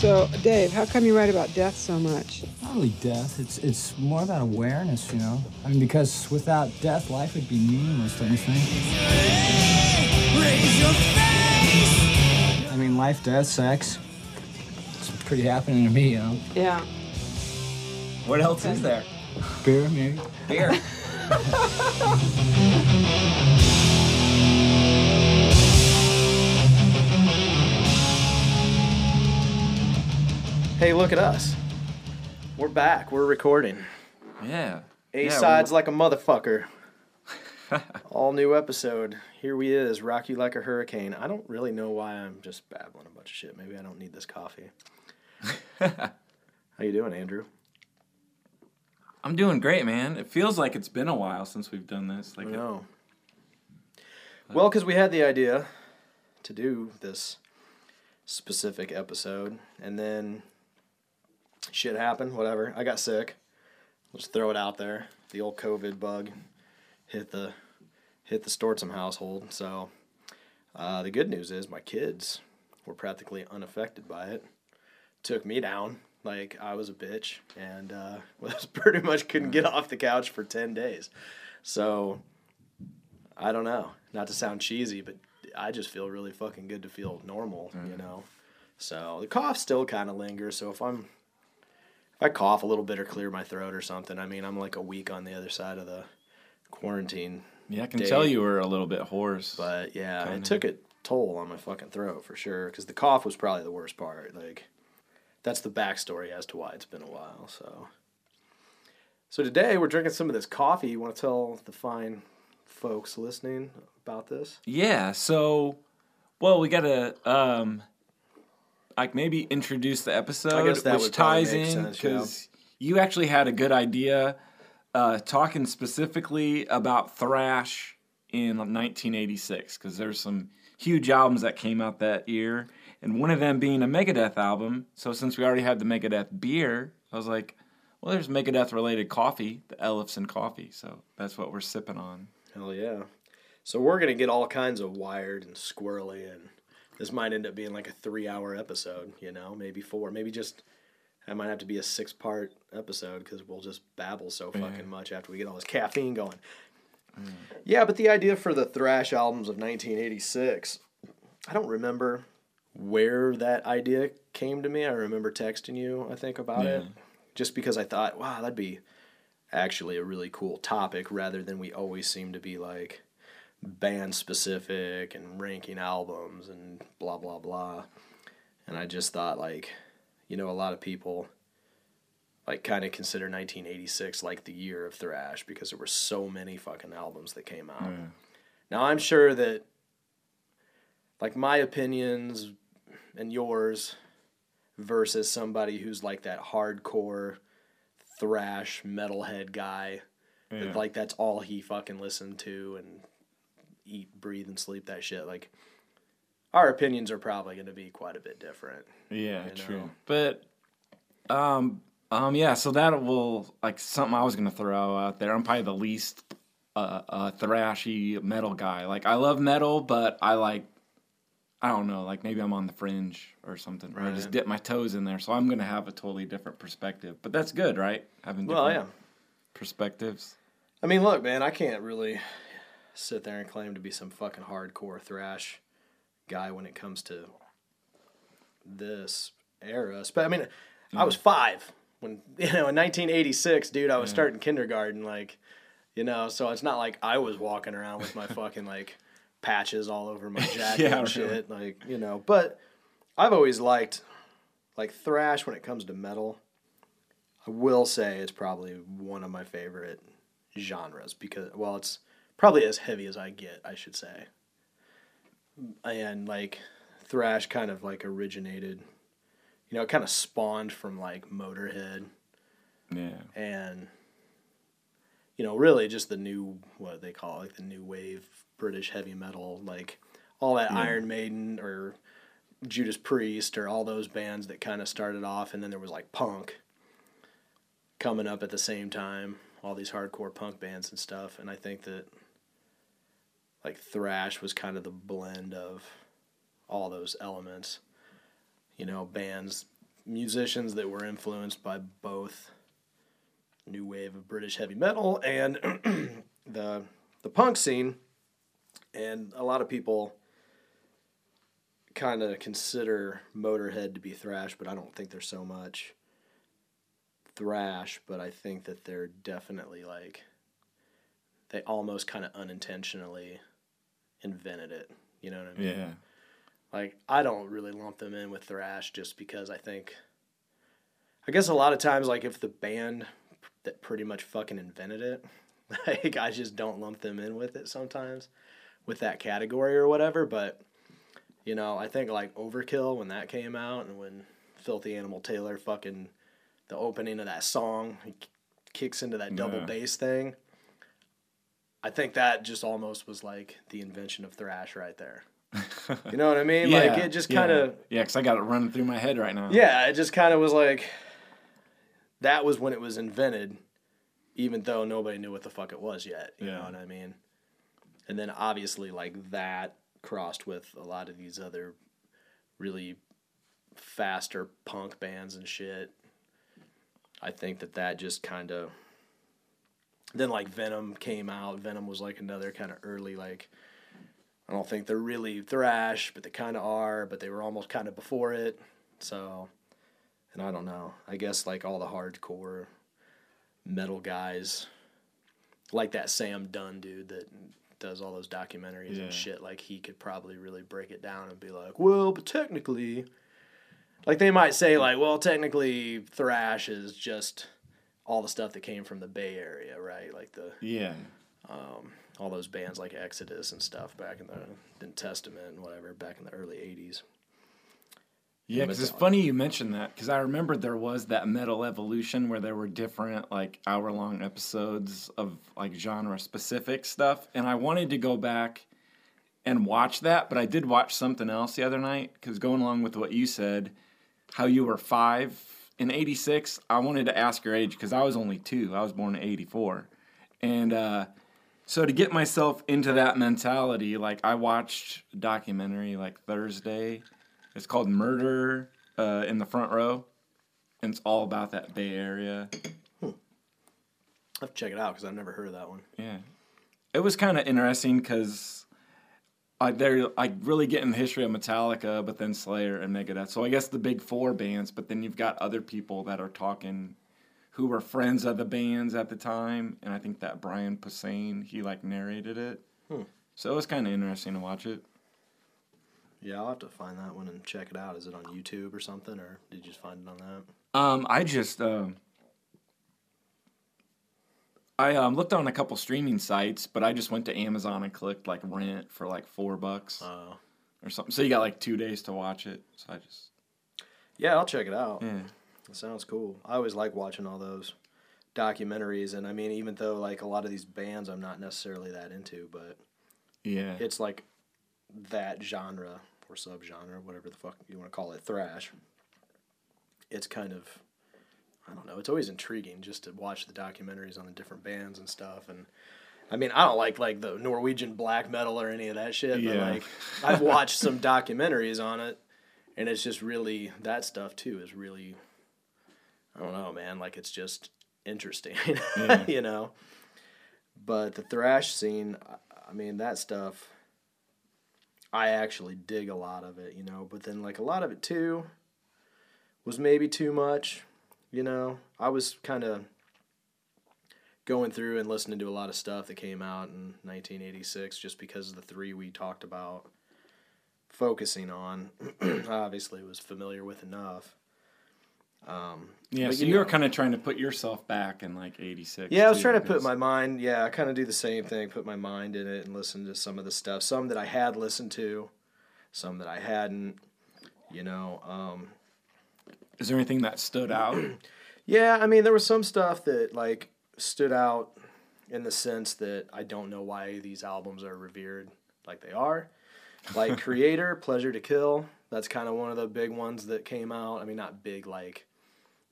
So, Dave, how come you write about death so much? Not really death. It's it's more about awareness, you know. I mean, because without death, life would be meaningless, don't you think? I mean, life, death, sex. It's pretty happening to me, you know. Yeah. What else is there? Beer, maybe. Beer. Hey, look at us. We're back. We're recording. yeah. A Yeah, sides like a motherfucker. All new episode. Here we is. Rock you like a hurricane. I don't really know why I'm just babbling a bunch of shit. Maybe I don't need this coffee. How you doing, Andrew? I'm doing great, man. It feels like it's been a while since we've done this. Like, No. Well, because we had the idea to do this specific episode, and then shit happened. Whatever. I got sick. Let's throw it out there. The old COVID bug hit the hit the Stortzum household. So uh, the good news is my kids were practically unaffected by it. Took me down like I was a bitch, and uh, was pretty much couldn't get off the couch for ten days. So I don't know. Not to sound cheesy, but I just feel really fucking good to feel normal, you know. So the cough still kind of lingers. So if I'm if I cough a little bit or clear my throat or something, I mean I'm like a week on the other side of the quarantine. yeah, I can Dave. tell you were a little bit hoarse. But yeah, Kinda. it took a toll on my fucking throat for sure. Because the cough was probably the worst part. Like that's the backstory as to why it's been a while. So. So today we're drinking some of this coffee. You want to tell the fine folks listening about this? Yeah, so well, we got a um like maybe introduce the episode, I guess that which ties in yeah. because you actually had a good idea uh, talking specifically about thrash in 1986 because there's some huge albums that came out that year, and one of them being a Megadeth album. So since we already had the Megadeth beer, I was like, well, there's Megadeth related coffee, the Ellefson coffee. So that's what we're sipping on. Hell yeah. So we're gonna get all kinds of wired and squirrely, and this might end up being like a three-hour episode. You know, maybe four, maybe just. That might have to be a six-part episode because we'll just babble so fucking much after we get all this caffeine going. Mm. Yeah, but the idea for the thrash albums of 1986, I don't remember where that idea came to me. I remember texting you, I think, about it, just because I thought, wow, that'd be actually a really cool topic rather than we always seem to be like band specific and ranking albums and blah blah blah. And I just thought like, you know, a lot of people like kind of consider 1986 like the year of thrash because there were so many fucking albums that came out. Now I'm sure that like my opinions and yours versus somebody who's like that hardcore thrash metalhead guy that, like that's all he fucking listened to and eat breathe and sleep that shit like our opinions are probably going to be quite a bit different Yeah, you true. But um um yeah, so that will like something I was gonna throw out there. I'm probably the least uh, uh thrashy metal guy. Like I love metal, but I like I don't know, like maybe I'm on the fringe or something. Or I just Right. dip my toes in there, so I'm gonna have a totally different perspective. But that's good, right? Having different well yeah perspectives. I mean, look, man, I can't really sit there and claim to be some fucking hardcore thrash guy when it comes to this era. I mean, I was mm. five when you know in 1986, dude. I was starting kindergarten, like you know. So it's not like I was walking around with my fucking like patches all over my jacket Yeah, and really. shit, like you know. But I've always liked like thrash when it comes to metal. I will say it's probably one of my favorite genres because well it's probably as heavy as I get I should say. And like thrash kind of like originated you know it kind of spawned from like Motorhead. Yeah. and you know really just the new what they call it, like the new wave British heavy metal like all that Iron Maiden or Judas Priest or all those bands that kind of started off and then there was like punk coming up at the same time all these hardcore punk bands and stuff. And I think that like thrash was kind of the blend of all those elements. You know bands musicians that were influenced by both new wave of British heavy metal and the the punk scene, and a lot of people kind of consider Motorhead to be thrash, but I don't think they're so much thrash, but I think that they're definitely like they almost kind of unintentionally invented it. You know what I mean? Yeah. Like I don't really lump them in with thrash just because I think I guess a lot of times like if the band that pretty much fucking invented it, like I just don't lump them in with it sometimes with that category or whatever, but you know, I think like Overkill when that came out and when Philthy Animal Taylor fucking the opening of that song he kicks into that double Yeah. bass thing. I think that just almost was like the invention of thrash right there. You know what I mean? like it just kind of Yeah, because I got it running through my head right now. yeah, it just kind of was like that was when it was invented, even though nobody knew what the fuck it was yet. You know what I mean? And then obviously like that crossed with a lot of these other really faster punk bands and shit. I think that that just kind of then like Venom came out. Venom was like another kind of early like I don't think they're really thrash, but they kind of are, but they were almost kind of before it. So, and I don't know. I guess like all the hardcore metal guys, like that Sam Dunn dude that does all those documentaries Yeah. and shit, like he could probably really break it down and be like, well, but technically, like they might say, like, well, technically, thrash is just all the stuff that came from the Bay Area, right? Like the Yeah. Um, all those bands like Exodus and stuff back in the in Testament and whatever back in the early '80s. Yeah, because it's funny you mentioned that because I remember there was that metal evolution where there were different like hour long episodes of like genre specific stuff, and I wanted to go back and watch that, but I did watch something else the other night because going along with what you said, how you were five in '86, I wanted to ask your age because I was only two. I was born in '84, and uh, so to get myself into that mentality, like I watched a documentary like Thursday. It's called Murder uh, in the Front Row, and it's all about that Bay Area. I have to check it out because I've never heard of that one. Yeah, it was kind of interesting because like they're like really getting the history of Metallica, but then Slayer and Megadeth. So I guess the big four bands, but then you've got other people that are talking who were friends of the bands at the time, and I think that Brian Posehn he like narrated it. So it was kind of interesting to watch it. Yeah, I'll have to find that one and check it out. Is it on YouTube or something, or did you just find it on that? Um, I just um, I um, looked on a couple streaming sites, but I just went to Amazon and clicked like rent for like four bucks Oh, or something. So you got like two days to watch it. So I just yeah, I'll check it out. yeah. It sounds cool. I always like watching all those documentaries, and I mean, even though like a lot of these bands I'm not necessarily that into, but Yeah. it's like that genre or subgenre, whatever the fuck you want to call it, thrash. It's kind of, I don't know. It's always intriguing just to watch the documentaries on the different bands and stuff. And I mean, I don't like like the Norwegian black metal or any of that shit, but like I've watched some documentaries on it, and it's just really that stuff too is really, I don't know, man. Like it's just interesting, Yeah. you know. But the thrash scene, I mean, that stuff. I actually dig a lot of it, you know, but then like a lot of it too was maybe too much, you know. I was kind of going through and listening to a lot of stuff that came out in 1986 just because of the three we talked about focusing on. Obviously, was familiar with enough. Um, Yeah. So you you were know- kind of trying to put yourself back in like '86. Yeah, I was too, trying to put my mind. Yeah, I kind of do the same thing. Put my mind in it and listen to some of the stuff. Some that I had listened to, some that I hadn't. You know. Um, Is there anything that stood out? yeah, I mean, there was some stuff that like stood out in the sense that I don't know why these albums are revered like they are. Like Kreator, Pleasure to Kill. That's kind of one of the big ones that came out. I mean, not big like,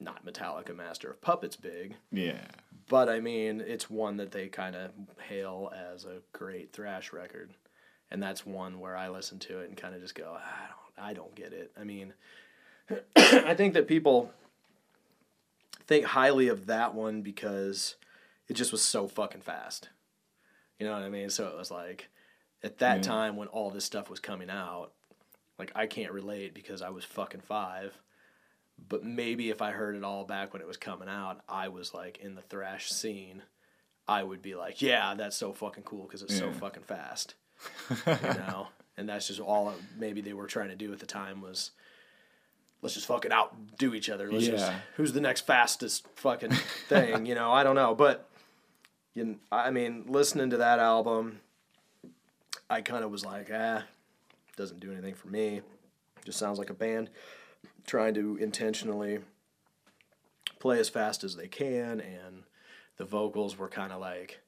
not Metallica, Master of Puppets, big. yeah. But I mean, it's one that they kind of hail as a great thrash record, and that's one where I listen to it and kind of just go, ah, I don't, I don't get it. I mean, I think that people think highly of that one because it just was so fucking fast. You know what I mean? So it was like at that Yeah. time when all this stuff was coming out, like I can't relate because I was fucking five. But maybe if I heard it all back when it was coming out, I was like in the thrash scene. I would be like, yeah, that's so fucking cool because it's so fucking fast. you know, and that's just all maybe they were trying to do at the time was let's just fucking outdo each other. Let's just who's the next fastest fucking thing. you know, I don't know, but you, I mean, listening to that album, I kind of was like, ah, doesn't do anything for me. Just sounds like a band trying to intentionally play as fast as they can, and the vocals were kind of like,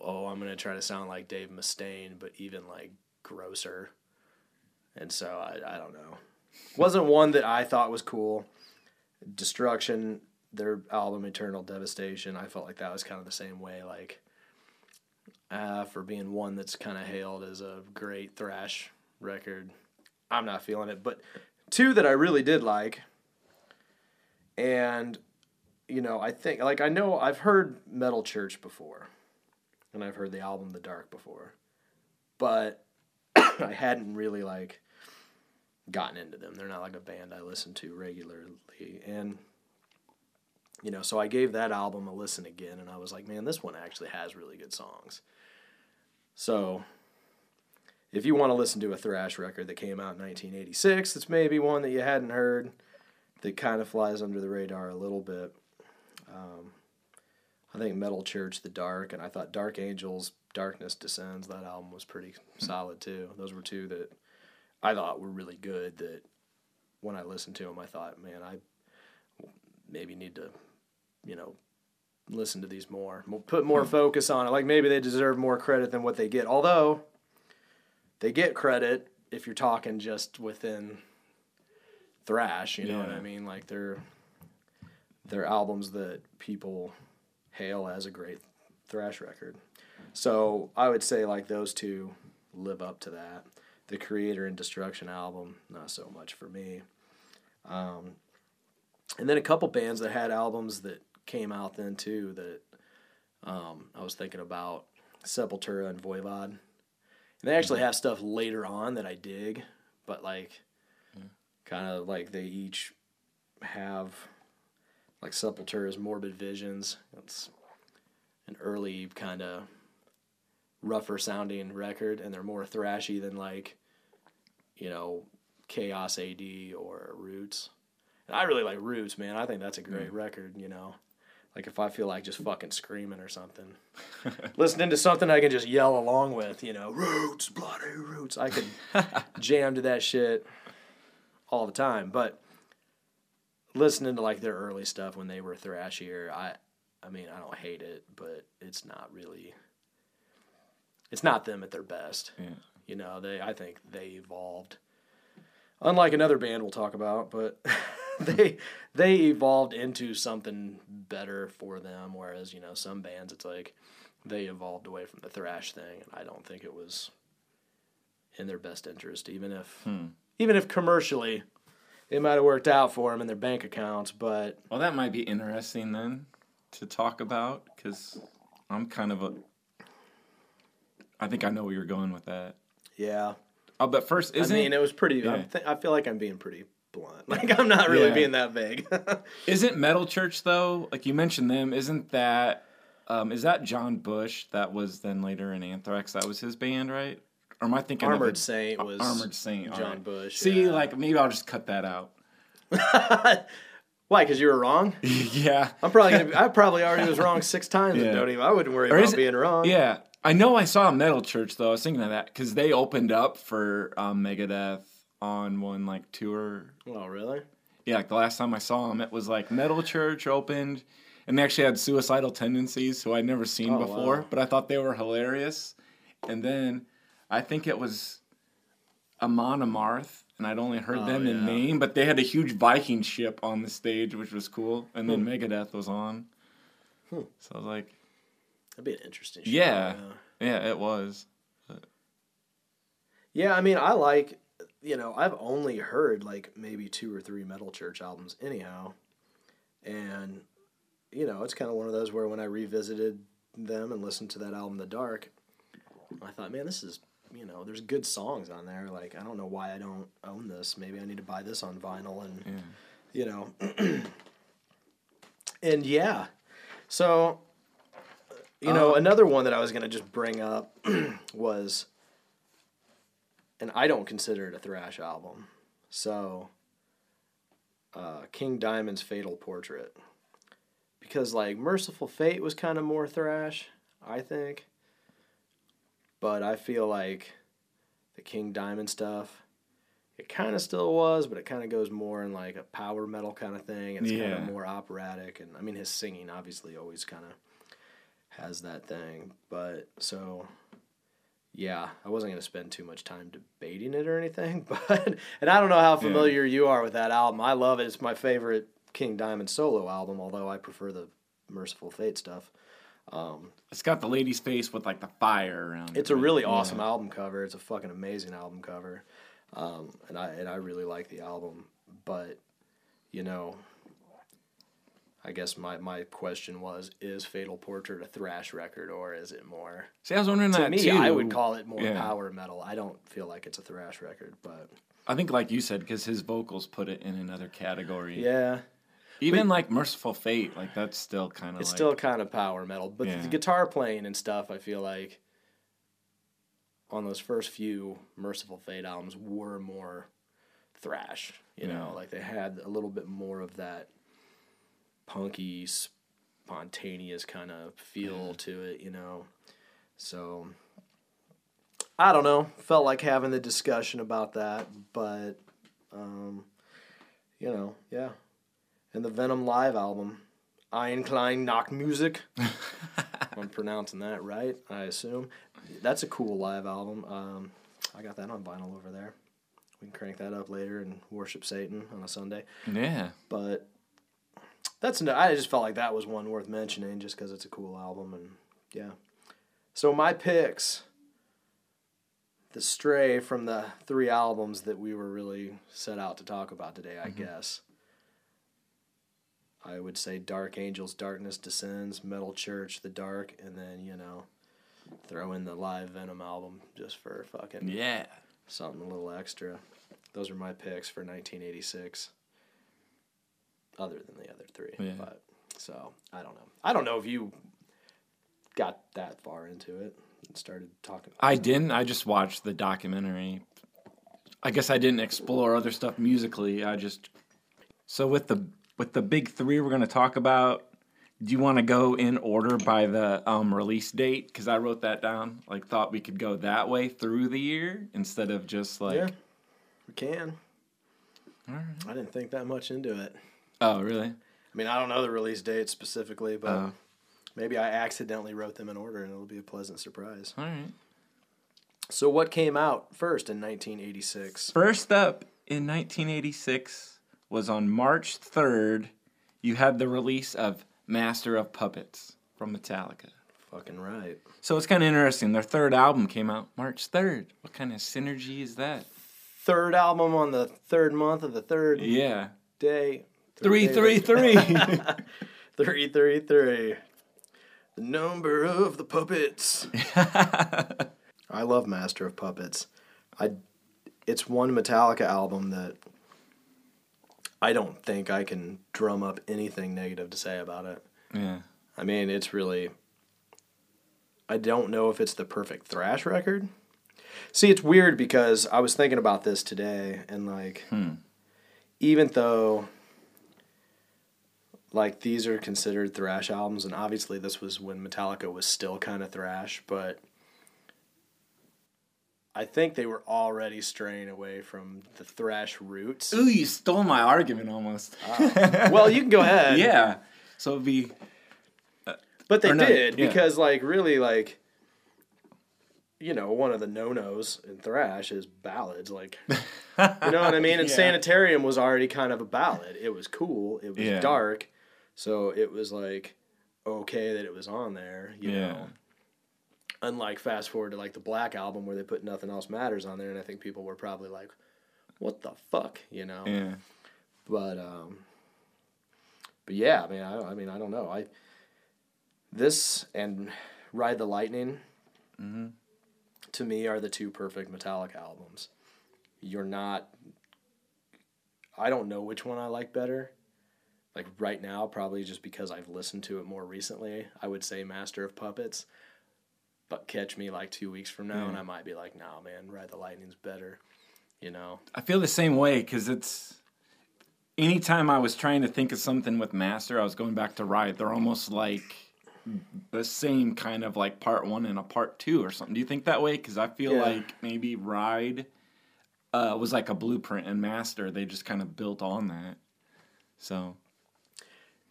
oh, I'm gonna try to sound like Dave Mustaine, but even like grosser. And so I, I don't know. Wasn't one that I thought was cool. Destruction, their album Eternal Devastation, I felt like that was kind of the same way. Like, uh, for being one that's kind of hailed as a great thrash record, I'm not feeling it. But two that I really did like, and you know, I think like I know I've heard Metal Church before, and I've heard the album The Dark before, but I hadn't really like gotten into them. They're not like a band I listen to regularly, and you know, so I gave that album a listen again, and I was like, man, this one actually has really good songs. So, if you want to listen to a thrash record that came out in 1986, that's maybe one that you hadn't heard, that kind of flies under the radar a little bit. Um, I think Metal Church, The Dark, and I thought Dark Angels, Darkness Descends. That album was pretty solid too. Those were two that I thought were really good. That when I listened to them, I thought, man, I maybe need to, you know, listen to these more, put more hmm. focus on it. Like maybe they deserve more credit than what they get. Although they get credit if you're talking just within thrash. You know what I mean? Like they're they're albums that people hail as a great thrash record. So I would say like those two live up to that. The Kreator and Destruction album, not so much for me. Um, and then a couple bands that had albums that came out then too that um, I was thinking about Sepultura and Voivod. And they actually have stuff later on that I dig, but like kind of like they each have like Sepultura's Morbid Visions. It's an early kind of rougher sounding record, and they're more thrashy than like, you know, Chaos AD or Roots. And I really like Roots, man. I think that's a great mm. record, you know. Like if I feel like just fucking screaming or something, listening to something I can just yell along with, you know, Roots, bloody Roots. I could jam to that shit all the time. But listening to like their early stuff when they were thrashier, I I mean, I don't hate it, but it's not really it's not them at their best. Yeah. You know, they I think they evolved. Unlike another band we'll talk about, but they they evolved into something better for them whereas, you know, some bands it's like they evolved away from the thrash thing and I don't think it was in their best interest even if Hmm. even if commercially it might have worked out for them in their bank accounts, but Well, that might be interesting then to talk about because I'm kind of a. I think I know where you're going with that. yeah. Oh, but first, isn't I mean, it was pretty. Yeah. I'm th- I feel like I'm being pretty blunt. Like I'm not really Yeah. being that vague. Isn't Metal Church though? Like you mentioned them, isn't that um, is that John Bush that was then later in Anthrax? That was his band, right? Or am I thinking Armored a, Saint was Armored Saint? John alright. Bush, See, yeah. like maybe I'll just cut that out. Why? Because you were wrong. yeah. I'm probably gonna. Be, I probably already was wrong six times. Yeah. Don't even. I wouldn't worry Or about being wrong. Yeah, I know. I saw Metal Church though. I was thinking of that because they opened up for um, Megadeth on one like tour. Oh really? Yeah, like the last time I saw them, it was like Metal Church opened, and they actually had suicidal tendencies, who I'd never seen Oh, before. wow. But I thought they were hilarious. And then I think it was Amon Amarth, and I'd only heard Oh, them in yeah. name, but they had a huge Viking ship on the stage, which was cool. And then Hmm. Megadeth was on. So I was like, That'd be an interesting. Show, yeah, yeah, it was. Yeah, I mean, I like, you know, I've only heard like maybe two or three Metal Church albums, anyhow, and you know, it's kind of one of those where when I revisited them and listened to that album, The Dark, I thought, man, this is you know, there's good songs on there. Like, I don't know why I don't own this. Maybe I need to buy this on vinyl and, you know. and yeah. So, you know, Um, another one that I was going to just bring up was, and I don't consider it a thrash album. So, uh, King Diamond's Fatal Portrait. Because, like, Mercyful Fate was kind of more thrash, I think but I feel like the King Diamond stuff, it kind of still was, but it kind of goes more in like a power metal kind of thing. It's kind of more operatic, and I mean his singing obviously always kind of has that thing. But so, yeah, I wasn't gonna spend too much time debating it or anything, but and I don't know how familiar you are with that album. I love it. It's my favorite King Diamond solo album, although I prefer the Mercyful Fate stuff. It's got the lady's face with like the fire around. It. It's it, a really awesome Yeah. album cover. It's a fucking amazing album cover, um, and I and I really like the album. But you know, I guess my my question was: Is Fatal Portrait a thrash record or is it more? See, I was wondering To that me, too. I would call it more Yeah. power metal. I don't feel like it's a thrash record, but I think, like you said, because his vocals put it in another category. yeah, Even like Mercyful Fate, like that's still kind of. it's like, still kind of power metal. But Yeah. the guitar playing and stuff, I feel like on those first few Mercyful Fate albums were more thrash. You know, like they had a little bit more of that punky, spontaneous kind of feel to it. You know, so I don't know. Felt like having the discussion about that, but um, you know, yeah. And the Venom live album, Eine Kleine Nachtmusik. I'm pronouncing that right, I assume. That's a cool live album. Um, I got that on vinyl over there. We can crank that up later and worship Satan on a Sunday. Yeah. But that's no, I just felt like that was one worth mentioning just because it's a cool album and yeah. So my picks, the stray from the three albums that we were really set out to talk about today, I mm-hmm. guess. I would say Dark Angels, Darkness Descends, Metal Church, The Dark, and then you know, throw in the live Venom album just for fucking Yeah. something a little extra. Those are my picks for 1986. Other than the other three, Yeah. but so I don't know. I don't know if you got that far into it and started talking. I didn't. I just watched the documentary. I guess I didn't explore other stuff musically. I just so with the with the big three we're going to talk about. Do you want to go in order by the um, release date? Because I wrote that down. Like, thought we could go that way through the year instead of just like. yeah, we can. I didn't think that much into it. Oh, really? I mean, I don't know the release date specifically, but Oh. maybe I accidentally wrote them in order, and it'll be a pleasant surprise. All right. So, what came out first in 1986? First up in 1986 was on March 3rd. You had the release of Master of Puppets from Metallica. Fucking right. So it's kind of interesting. Their third album came out March 3rd. What kind of synergy is that? Third album on the third month of the third Yeah. day. Three, three, three. Three, three, three. The number of the puppets. I love Master of Puppets. I, it's one Metallica album that I don't think I can drum up anything negative to say about it. yeah. I mean, it's really. I don't know if it's the perfect thrash record. See, it's weird because I was thinking about this today, and like, hmm. even though, like, these are considered thrash albums, and obviously this was when Metallica was still kind of thrash, but I think they were already straying away from the thrash roots. Ooh, you stole my argument almost. Ah. well, you can go ahead. yeah. So it'd be. Uh, but they did yeah. because, like, really, like, you know, one of the no nos in thrash is ballads. Like, you know what I mean? And Yeah. Sanitarium was already kind of a ballad. It was cool. It was Yeah. dark, so it was like okay that it was on there. You Yeah. know. Unlike fast forward to like the Black album where they put Nothing Else Matters on there, and I think people were probably like, what the fuck, you know? Yeah. But um, but yeah, I mean, I, I mean, I don't know. I this and Ride the Lightning to me are the two perfect Metallica albums. You're not. I don't know which one I like better. Like right now, probably just because I've listened to it more recently, I would say Master of Puppets. But catch me like two weeks from now, and I might be like, "Nah, man, Ride the Lightning's better." You know? I feel the same way because it's anytime I was trying to think of something with Master, I was going back to Ride. They're almost like the same kind of like part one and a part two or something. Do you think that way? Because I feel Yeah. like maybe Ride uh, was like a blueprint, and Master they just kind of built on that. So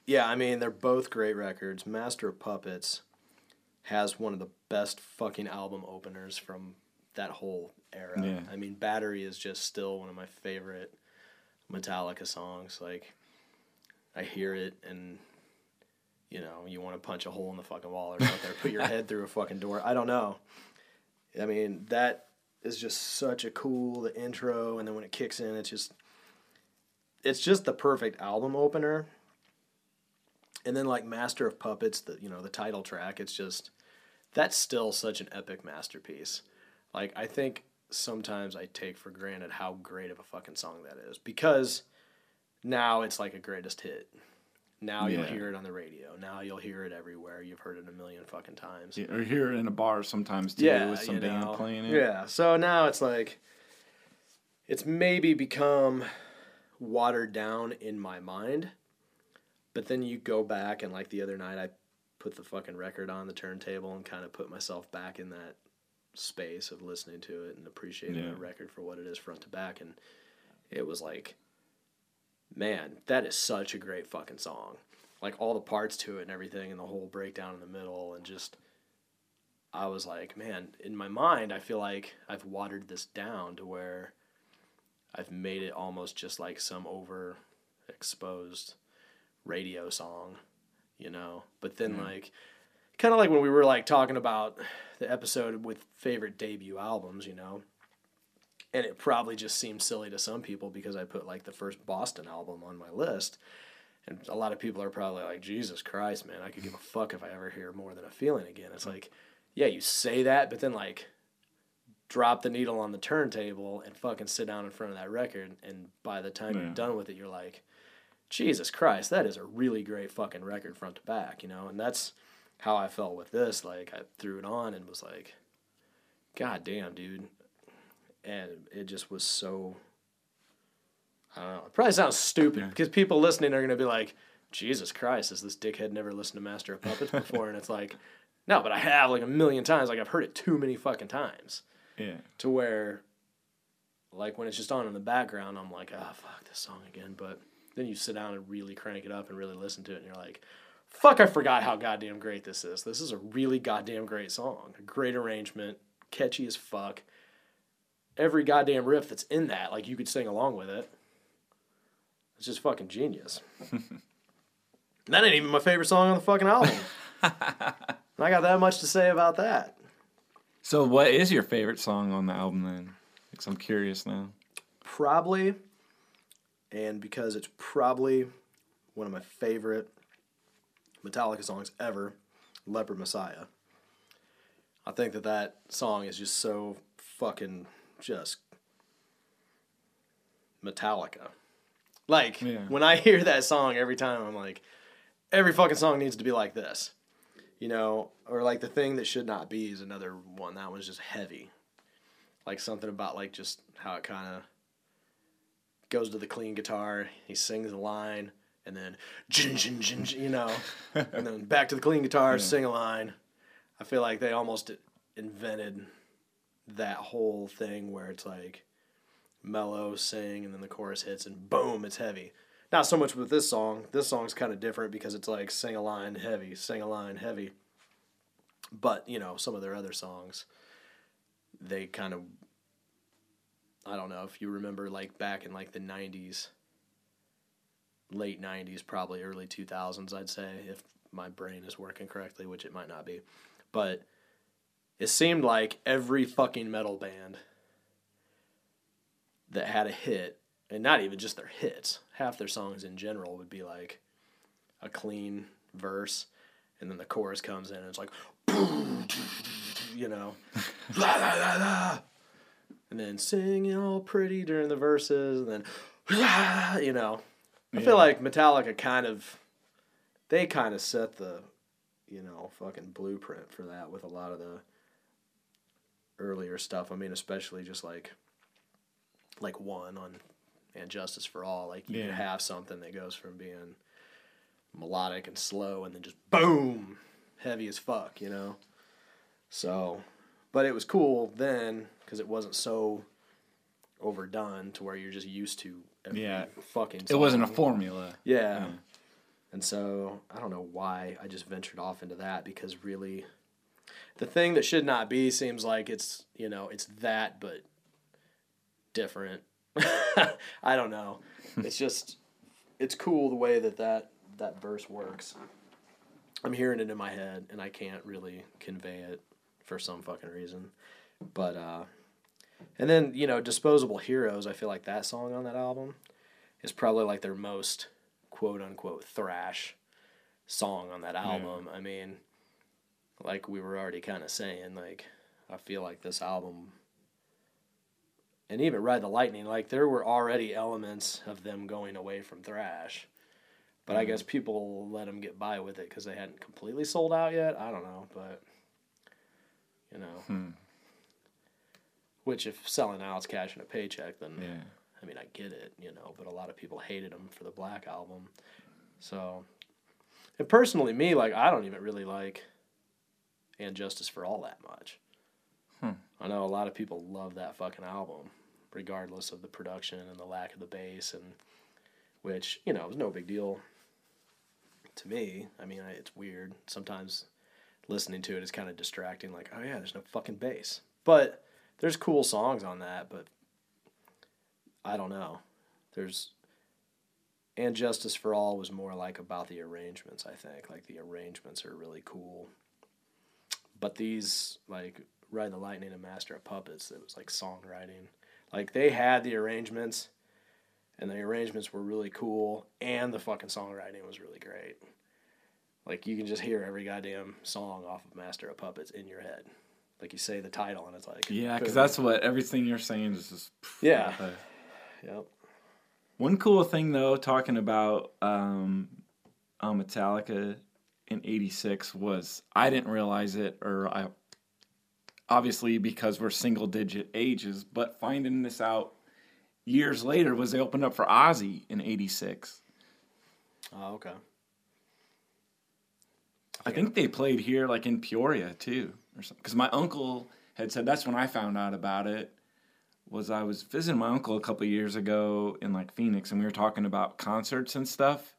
Yeah, I mean, they're both great records. Master of Puppets has one of the best fucking album openers from that whole era. Yeah. I mean, Battery is just still one of my favorite Metallica songs. Like, I hear it and, you know, you want to punch a hole in the fucking wall or something, or put your head through a fucking door. I don't know. I mean, that is just such a cool the intro, and then when it kicks in, it's just, it's just the perfect album opener and then like Master of Puppets, the you know the title track, it's just that's still such an epic masterpiece. Like I think sometimes I take for granted how great of a fucking song that is because now it's like a greatest hit. Now you'll hear it on the radio. Now you'll hear it everywhere. You've heard it a million fucking times. yeah, or it in a bar sometimes too Yeah, with some you band know. playing it. Yeah. So now it's like it's maybe become watered down in my mind. But then you go back and like the other night I put the fucking record on the turntable and kind of put myself back in that space of listening to it and appreciating Yeah. the record for what it is front to back and it was like man, that is such a great fucking song. Like all the parts to it and everything and the whole breakdown in the middle and just I was like, man, in my mind, I feel like I've watered this down to where I've made it almost just like some overexposed radio song, you know. But then, mm. like, kind of like when we were like talking about the episode with favorite debut albums, you know. And it probably just seemed silly to some people because I put like the first Boston album on my list. And a lot of people are probably like, Jesus Christ, man, I could give a fuck if I ever hear more than a feeling again. It's like, yeah, you say that, but then like drop the needle on the turntable and fucking sit down in front of that record. And by the time Yeah. you're done with it, you're like, Jesus Christ, that is a really great fucking record front to back, you know? And that's how I felt with this. Like, I threw it on and was like, God damn, dude. And it just was so. I don't know. It probably sounds stupid because people listening are going to be like, Jesus Christ, has this dickhead never listened to Master of Puppets before? and it's like, no, but I have like a million times. Like, I've heard it too many fucking times Yeah. to where, like, when it's just on in the background, I'm like, ah, fuck this song again. But then you sit down and really crank it up and really listen to it, and you're like, fuck, I forgot how goddamn great this is. This is a really goddamn great song. A great arrangement, catchy as fuck. Every goddamn riff that's in that, like, you could sing along with it. It's just fucking genius. that ain't even my favorite song on the fucking album. and I got that much to say about that. So, what is your favorite song on the album then? Because I'm curious now. probably, and because it's probably one of my favorite Metallica songs ever, Leper Messiah. I think that that song is just so fucking just Metallica. Like Yeah. when I hear that song every time, I'm like, every fucking song needs to be like this, you know, or like the thing that should not be is another one that was just heavy, like something about like just how it kind of goes to the clean guitar, he sings a line, and then jin, jin, jin, jin, you know, and then back to the clean guitar, sing a line. I feel like they almost invented that whole thing where it's like mellow, sing, and then the chorus hits, and boom, it's heavy. Not so much with this song. This song's kind of different because it's like sing a line, heavy, sing a line, heavy. But, you know, some of their other songs, they kind of I don't know if you remember like back in like the 90s late 90s probably early 2000s I'd say if my brain is working correctly which it might not be but it seemed like every fucking metal band that had a hit, and not even just their hits. Half their songs in general would be like a clean verse, and then the chorus comes in and it's like, you know, la, la, la, la. And then singing all pretty during the verses, and then, you know. I feel like Metallica kind of, they kind of set the, you know, fucking blueprint for that with a lot of the earlier stuff. I mean, especially just like, like one on, and Justice for All. Like you Yeah. have something that goes from being melodic and slow, and then just boom, heavy as fuck, you know. So, but it was cool then because it wasn't so overdone to where you're just used to every Yeah. fucking. It wasn't a formula. Yeah. Yeah. And so I don't know why I just ventured off into that because really the thing that should not be seems like it's, you know, it's that but different. I don't know. It's just it's cool the way that that that verse works. I'm hearing it in my head and I can't really convey it for some fucking reason. But uh and then, you know, Disposable Heroes, I feel like that song on that album is probably like their most quote unquote thrash song on that album. I mean, like we were already kind of saying, like I feel like this album and even Ride the Lightning, like there were already elements of them going away from thrash. But I mm. guess people let them get by with it because they hadn't completely sold out yet. I don't know, but you know, hmm. Which if selling out's cashing a paycheck, then Yeah. I mean, I get it, you know, but a lot of people hated him for the Black album. So, and personally, me, like, I don't even really like And Justice for All that much. Hmm. I know a lot of people love that fucking album, regardless of the production and the lack of the bass, and which, you know, was no big deal to me. I mean, I, it's weird. Sometimes listening to it is kind of distracting, like, oh yeah, there's no fucking bass. But there's cool songs on that, but I don't know. There's and Justice for All was more like about the arrangements, I think. Like the arrangements are really cool. But these like Ride the Lightning and Master of Puppets, it was like songwriting. Like they had the arrangements and the arrangements were really cool and the fucking songwriting was really great. Like you can just hear every goddamn song off of Master of Puppets in your head. Like you say the title and it's like Yeah, because that's what everything you're saying is just. Yeah. Uh, Yep. One cool thing though, talking about um, uh, Metallica in '86 was I didn't realize it, or I obviously because we're single digit ages, but finding this out years later was they opened up for Ozzy in '86. Oh, okay. I think they played here like in Peoria too, or something. Because my uncle had said that's when I found out about it. Was I was visiting my uncle a couple years ago in like Phoenix, and we were talking about concerts and stuff,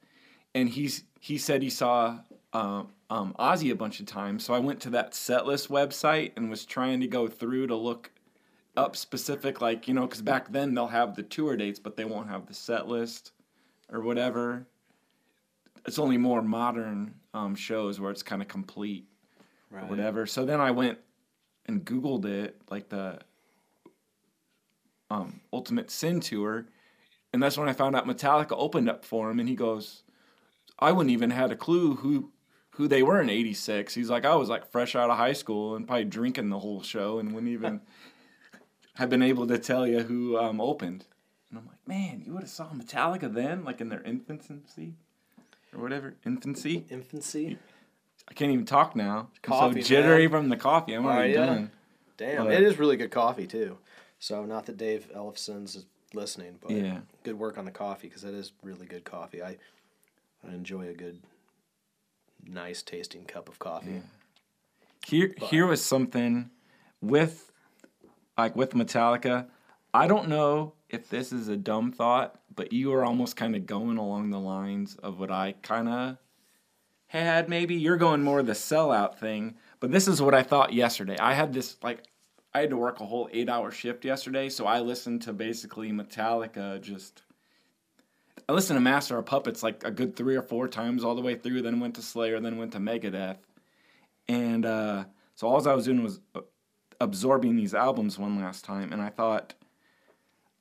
and he's he said he saw um, um, Ozzy a bunch of times. So I went to that setlist website and was trying to go through to look up specific like you know because back then they'll have the tour dates, but they won't have the set list or whatever it's only more modern um, shows where it's kind of complete or whatever. So then I went and Googled it, like the um, Ultimate Sin tour, and that's when I found out Metallica opened up for him. And he goes, "I wouldn't even had a clue who who they were in '86." He's like, "I was like fresh out of high school and probably drinking the whole show and wouldn't even have been able to tell you who um, opened." And I'm like, "Man, you would have saw Metallica then, like in their infancy." Or whatever, infancy. Infancy. I can't even talk now. I'm so jittery man. from the coffee. I'm Are already ya? done. Damn, But- it is really good coffee too. So not that Dave Ellefson's is listening, but Yeah. good work on the coffee because that is really good coffee. I I enjoy a good, nice tasting cup of coffee. Here, here was something with, like with Metallica. I don't know if this is a dumb thought, but you were almost kind of going along the lines of what I kind of had. Maybe you're going more the sellout thing, but this is what I thought yesterday. I had this like, I had to work a whole eight-hour shift yesterday, so I listened to basically Metallica just. I listened to Master of Puppets like a good three or four times all the way through, then went to Slayer, then went to Megadeth. And uh, so all I was doing was uh, absorbing these albums one last time, and I thought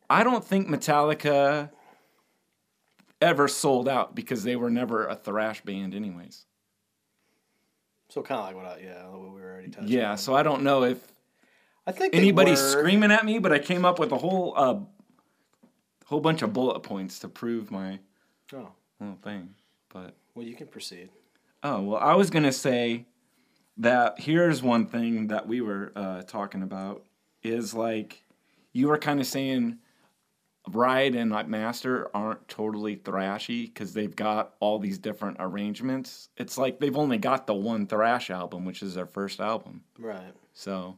I don't think Metallica ever sold out because they were never a thrash band, anyways. So kind of like what I, yeah, what we were already touching. Yeah, on. so I don't know if I think anybody's screaming at me, but I came up with a whole uh, whole bunch of bullet points to prove my Oh, little thing. But well, you can proceed. oh well, I was gonna say that here's one thing that we were uh, talking about is like you were kind of saying Ride and like Master aren't totally thrashy because they've got all these different arrangements. It's like they've only got the one thrash album, which is their first album. Right. So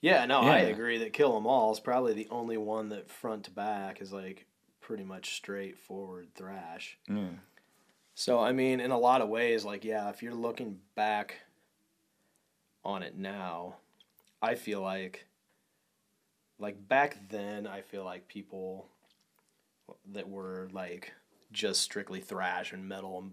Yeah, no, I agree that Kill 'Em All is probably the only one that front to back is like pretty much straightforward thrash. yeah, So I mean, in a lot of ways, like yeah, if you're looking back on it now, I feel like like back then, I feel like people that were like just strictly thrash and metal and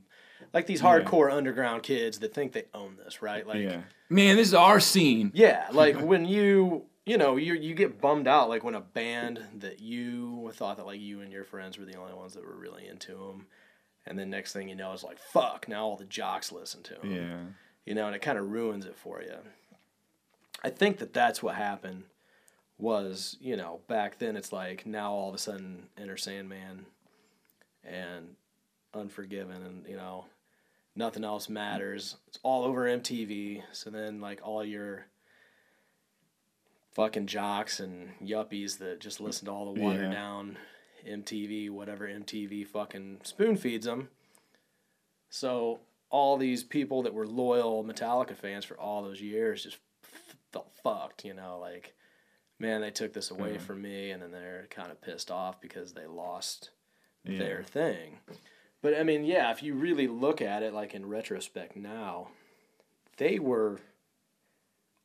like these hardcore underground kids that think they own this, right? Like yeah, man, this is our scene. yeah, like when you you know you you get bummed out like when a band that you thought that like you and your friends were the only ones that were really into them, and then next thing you know it's like fuck now all the jocks listen to them. Yeah, you know, and it kind of ruins it for you. I think that that's what happened. Was you know back then it's like now all of a sudden Enter Sandman and Unforgiven and you know nothing else matters. It's all over MTV. So then like all your fucking jocks and yuppies that just listen to all the watered Yeah. down MTV, whatever MTV fucking spoon feeds them. So all these people that were loyal Metallica fans for all those years just felt fucked, you know, like man, they took this away from me and then they're kind of pissed off because they lost their thing. But I mean, yeah, if you really look at it like in retrospect now, they were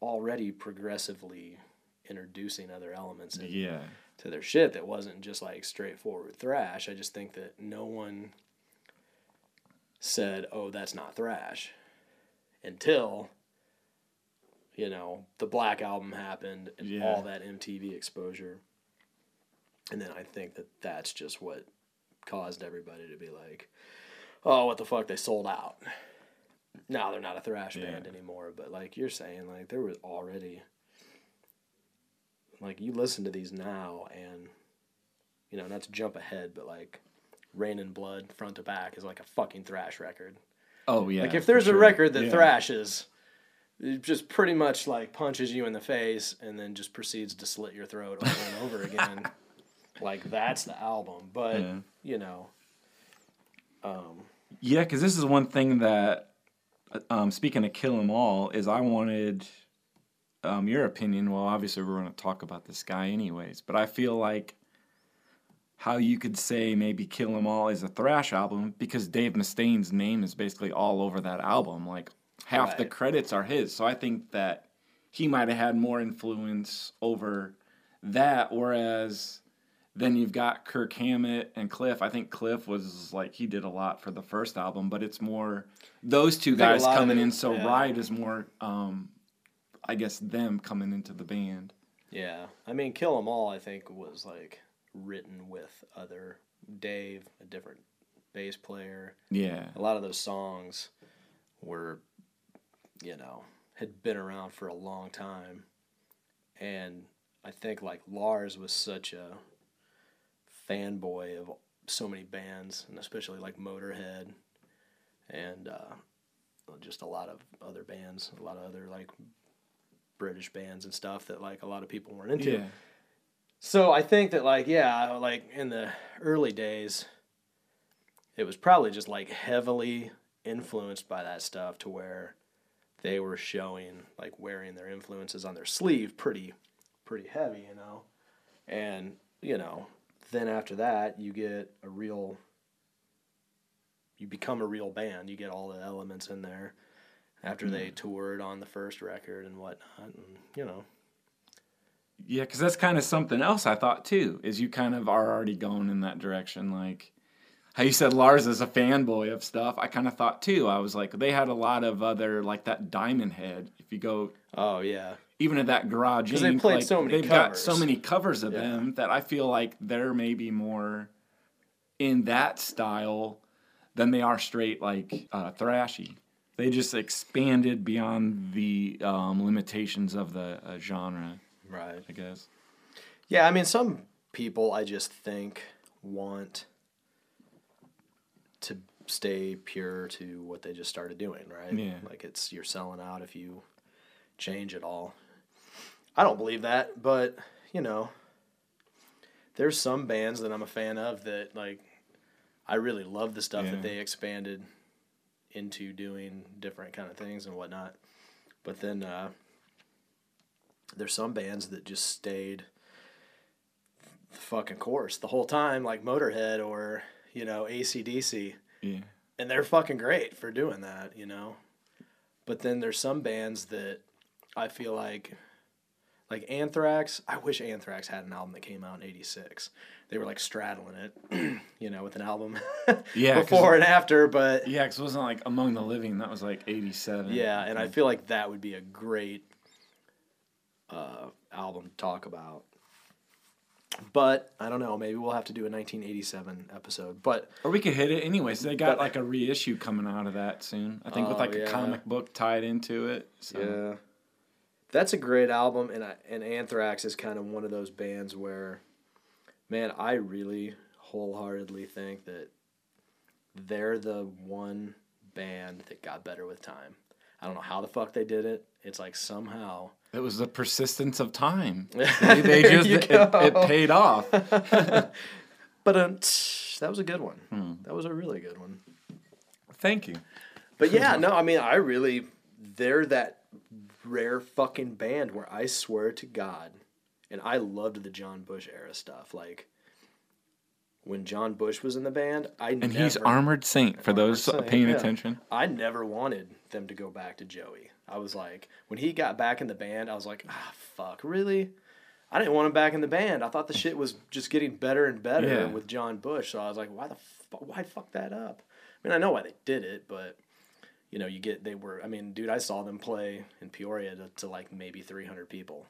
already progressively introducing other elements in, yeah, to their shit that wasn't just like straightforward thrash. I just think that no one said, "Oh, that's not thrash," until you know the Black album happened and Yeah. all that MTV exposure, and then I think that that's just what caused everybody to be like, "Oh, what the fuck? They sold out." Now they're not a thrash Yeah. band anymore, but like you're saying, like there was already like you listen to these now and you know not to jump ahead but like Reign in Blood front to back is like a fucking thrash record oh yeah. like if there's a sure. record that Yeah. thrashes it just pretty much like punches you in the face and then just proceeds to slit your throat over and over again like that's the album but Yeah. you know um Yeah, because this is one thing that, um, speaking of Kill 'Em All, is I wanted um, your opinion. Well, obviously, we're going to talk about this guy anyways, but I feel like how you could say maybe Kill 'Em All is a thrash album because Dave Mustaine's name is basically all over that album. Like, half the credits are his. So I think that he might have had more influence over that, whereas then you've got Kirk Hammett and Cliff. I think Cliff was like he did a lot for the first album, but it's more those two guys coming in. So yeah. Ride is more, um, I guess, them coming into the band. yeah i mean kill 'em all i think was like written with other dave a different bass player Yeah, a lot of those songs were, you know, had been around for a long time. And I think like Lars was such a fanboy of so many bands, and especially like Motorhead and uh, just a lot of other bands, a lot of other like British bands and stuff that like a lot of people weren't into. yeah, So I think that like yeah, like in the early days, it was probably just like heavily influenced by that stuff to where they were showing like wearing their influences on their sleeve pretty pretty heavy, you know. And, you know, then after that you get a real you become a real band. You get all the elements in there after they hmm. toured on the first record and whatnot and you know. yeah. Because that's kind of something else I thought too. Is you kind of are already going in that direction, like. How you said Lars is a fanboy of stuff. I kind of thought too. I was like, they had a lot of other like that Diamond Head. If you go Oh yeah. even at that garage, 'Cause they played like, so many. They've got so many covers of Yeah. them that I feel like they're maybe more in that style than they are straight like uh, thrashy. They just expanded beyond the um, limitations of the uh, genre, Right. I guess. Yeah, I mean, some people I just think want to stay pure to what they just started doing, right? Yeah. Like it's you're selling out if you change at all. I don't believe that, but you know, there's some bands that I'm a fan of that like I really love the stuff Yeah. that they expanded into doing different kind of things and whatnot. But then uh, there's some bands that just stayed the fucking course the whole time, like Motorhead or you know ACDC, Yeah. and they're fucking great for doing that, you know. But then there's some bands that I feel like, like Anthrax. I wish Anthrax had an album that came out in '86. They were like straddling it, you know, with an album Yeah, before and after. But Yeah, because it wasn't like Among the Living. That was like 87. yeah, and I feel like that would be a great uh, album to talk about. But I don't know. Maybe we'll have to do a 1987 episode. But Or we could hit it anyways. They got But- like a reissue coming out of that soon. I think with Oh, like yeah. a comic book tied into it. So. yeah, that's a great album. And I, and Anthrax is kind of one of those bands where, man, I really wholeheartedly think that they're the one band that got better with time. I don't know how the fuck they did it. It's like somehow It was the persistence of time. They, There they just you it, it paid off. But um, that was a good one. Hmm. That was a really good one. Thank you. But yeah, no, I mean, I really, they're that rare fucking band where I swear to God, and I loved the John Bush era stuff. Like when John Bush was in the band, I And never, he's Armored Saint for those Saint, paying yeah. attention. I never wanted them to go back to Joey. I was like, when he got back in the band, I was like, ah, fuck, really? I didn't want him back in the band. I thought the shit was just getting better and better Yeah. with John Bush. So I was like, why the fuck, why fuck that up? I mean, I know why they did it, but you know, you get they were. I mean, dude, I saw them play in Peoria to, to like maybe 300 people.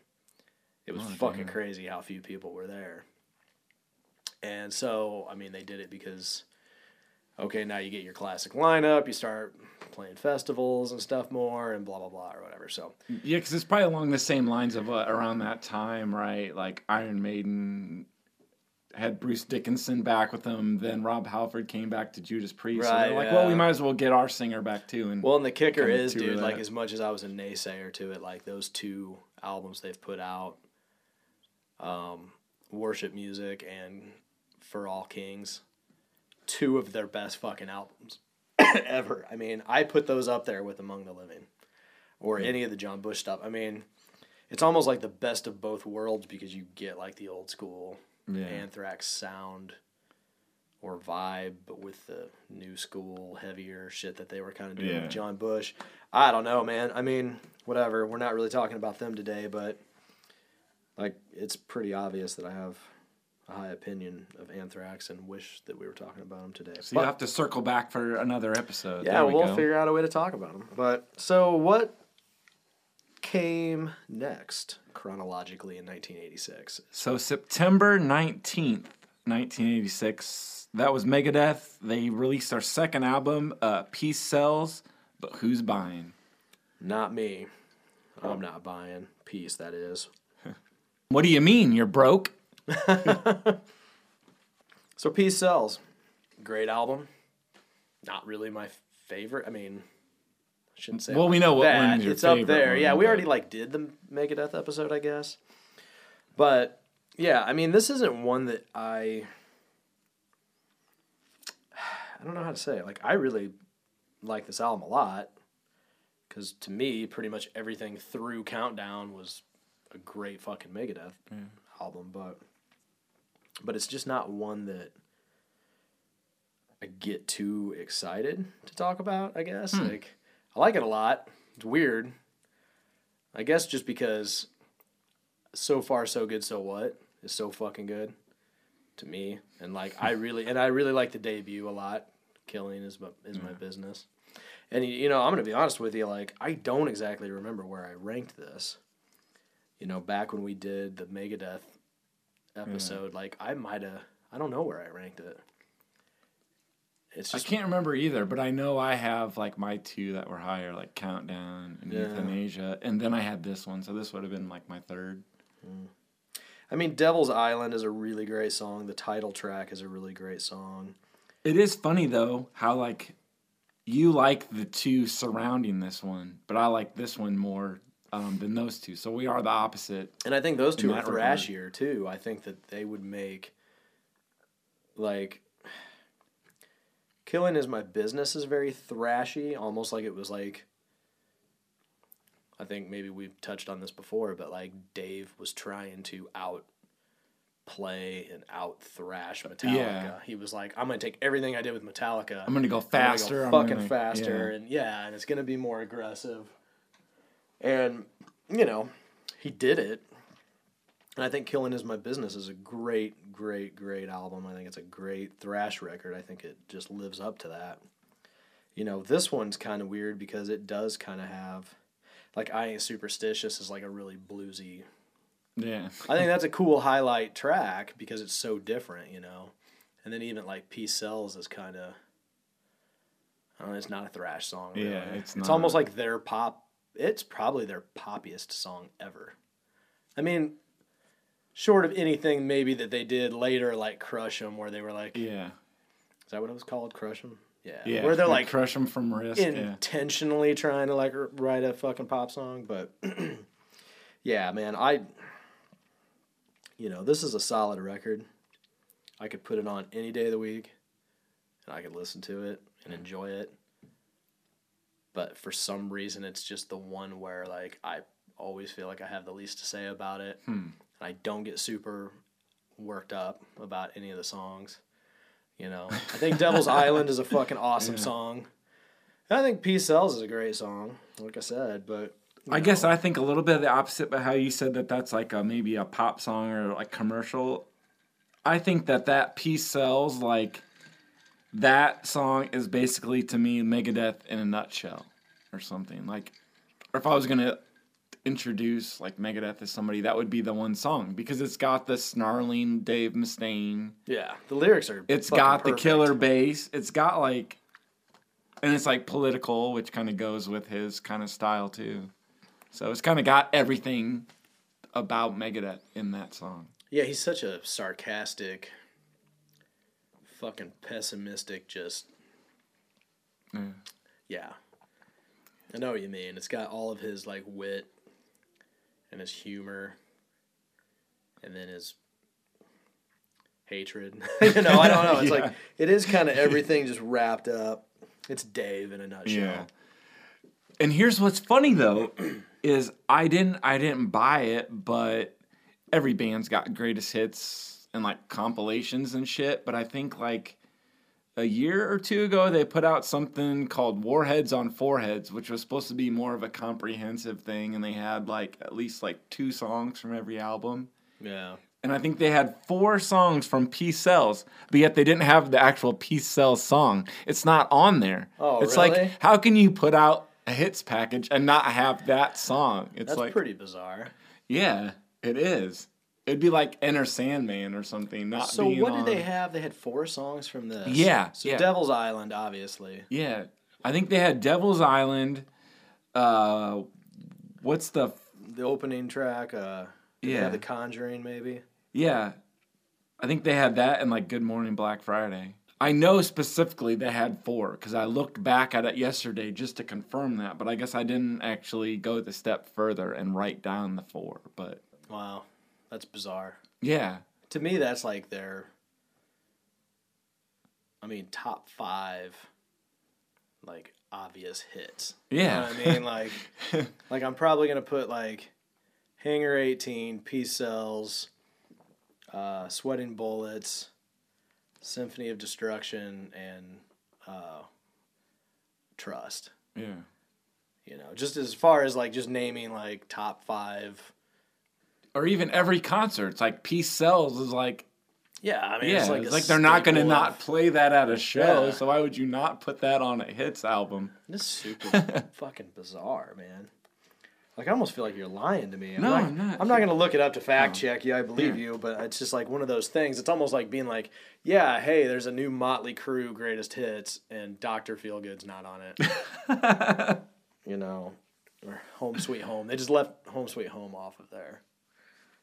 It was Oh, fucking damn. crazy how few people were there. And so, I mean, they did it because okay, now you get your classic lineup, you start playing festivals and stuff more, and blah blah blah or whatever. So Yeah, because it's probably along the same lines of uh, around that time, right? Like Iron Maiden had Bruce Dickinson back with them. Then Rob Halford came back to Judas Priest. Right, they're like, well, we might as well get our singer back too. And well, and the kicker is, dude, like as much as I was a naysayer to it, like those two albums they've put out, um, worship music and For All Kings, two of their best fucking albums ever. I mean, I put those up there with Among the Living, or any of the John Bush stuff. I mean, it's almost like the best of both worlds because you get like the old school Yeah. Anthrax sound or vibe, but with the new school heavier shit that they were kind of doing Yeah. with John Bush. I don't know, man. I mean, whatever. We're not really talking about them today, but like it's pretty obvious that I have a high opinion of Anthrax and wish that we were talking about them today. so But- you have to circle back for another episode. yeah, There we we'll go. figure out a way to talk about them. But so what came next chronologically in 1986? So September 19th, 1986, that was Megadeth. They released their second album, uh, Peace Sells, but who's buying? Not me. I'm not buying. Peace, that is. What do you mean? You're broke? So Peace Sells. Great album. Not really my favorite. I mean, I shouldn't say Well, we know what your It's up there. one, yeah, we but- already like did the Megadeth episode, I guess. But yeah, I mean, this isn't one that I I don't know how to say. it. Like I really like this album a lot cuz to me pretty much everything through Countdown was a great fucking Megadeth album, but but it's just not one that I get too excited to talk about, I guess. Hmm. Like I like it a lot. It's weird. I guess just because so far so good so what is so fucking good to me, and like I really and I really like the debut a lot. Killing is my is my business, and you know I'm gonna be honest with you. Like I don't exactly remember where I ranked this. You know, back when we did the Megadeth Hmm. episode, like I might have. I don't know where I ranked it. It's I can't remember either, but I know I have like my two that were higher, like Countdown and Yeah. Youthanasia, and then I had this one, so this would have been like my third. Hmm. I mean, Devil's Island is a really great song. The title track is a really great song. It is funny though how like you like the two surrounding this one, but I like this one more um, than those two. So we are the opposite. And I think those two are thrashier too. I think that they would make like Killing is my business is very thrashy, almost like it was like I think maybe we've touched on this before, but like Dave was trying to out play and out thrash Metallica. Yeah. He was like, I'm gonna take everything I did with Metallica. I'm gonna go I'm gonna go faster. I'm fucking gonna- faster, yeah. and yeah, and it's gonna be more aggressive. And you know, he did it. And I think "Killing Is My Business" is a great, great, great album. I think it's a great thrash record. I think it just lives up to that. You know, this one's kind of weird because it does kind of have, like, "I Ain't Superstitious" is like a really bluesy. Yeah. I think that's a cool highlight track because it's so different, you know. And then even like "Peace Sells" is kind of. I don't know, it's not a thrash song. Really. Yeah, it's It's almost like their pop. It's probably their poppiest song ever. I mean, short of anything maybe that they did later, like "Crush 'Em," where they were like, Yeah. "Is that what it was called? Crush 'Em?" Yeah. Yeah. Where they're like crush them from risk. yeah. intentionally trying to like write a fucking pop song, but yeah, man, I you know, this is a solid record. I could put it on any day of the week and I could listen to it and enjoy it. But for some reason it's just the one where like I always feel like I have the least to say about it. Hmm. And I don't get super worked up about any of the songs. You know, I think Devil's Island is a fucking awesome Yeah. song. And I think Peace Sells is a great song, like I said. But I guess I think a little bit of the opposite, but how you said that that's like a, maybe a pop song or like commercial. I think that that Peace Sells like that song is basically to me Megadeth in a nutshell or something. Like, or if I was gonna introduce like Megadeth as somebody, that would be the one song because it's got the snarling Dave Mustaine. yeah, the lyrics are. It's got the perfect. killer bass. It's got like, and it's like political, which kind of goes with his kind of style too. So it's kind of got everything about Megadeth in that song. Yeah, he's such a sarcastic, fucking pessimistic. Just Yeah. yeah, I know what you mean. It's got all of his like wit and his humor, and then his hatred. you know, I don't know. It's Yeah. like it is kind of everything just wrapped up. It's Dave in a nutshell. Yeah. And here's what's funny though, is I didn't I didn't buy it, but every band's got greatest hits and like compilations and shit. But I think like a year or two ago they put out something called Warheads on Foreheads, which was supposed to be more of a comprehensive thing, and they had like at least like two songs from every album. Yeah. And I think they had four songs from Peace Sells, but yet they didn't have the actual Peace Sells song. It's not on there. Oh, it's really? like how can you put out a hits package and not have that song? It's That's like pretty bizarre. yeah, it is. It'd be like Enter Sandman or something. Not So what did they have? They had four songs from this. Yeah, So yeah. Devil's Island, obviously. Yeah, I think they had Devil's Island. Uh, what's the The opening track. Uh, Yeah. The Conjuring, maybe. Yeah. I think they had that and like Good Morning Black Friday. I know specifically they had four because I looked back at it yesterday just to confirm that, but I guess I didn't actually go the step further and write down the four. But Wow, that's bizarre. yeah, To me, that's like their. I mean, top five, like obvious hits. Yeah. You know what I mean, like, like I'm probably gonna put like, Hangar 18, Peace Sells, uh, Sweating Bullets, Symphony of Destruction, and uh, Trust. yeah, You know, just as far as like just naming like top five. Or even every concert. It's like Peace Sells is like Yeah, I mean, Yeah, it's like, it's like they're not going to not play that at a show. Yeah. So why would you not put that on a hits album? This is super fucking bizarre, man. Like I almost feel like you're lying to me. No, not, I'm not. I'm not gonna look it up to fact check you. I believe you, but it's just like one of those things. It's almost like being like, yeah, hey, there's a new Motley Crue greatest hits, and Doctor Feelgood's not on it. you know, or Home Sweet Home. They just left Home Sweet Home off of there,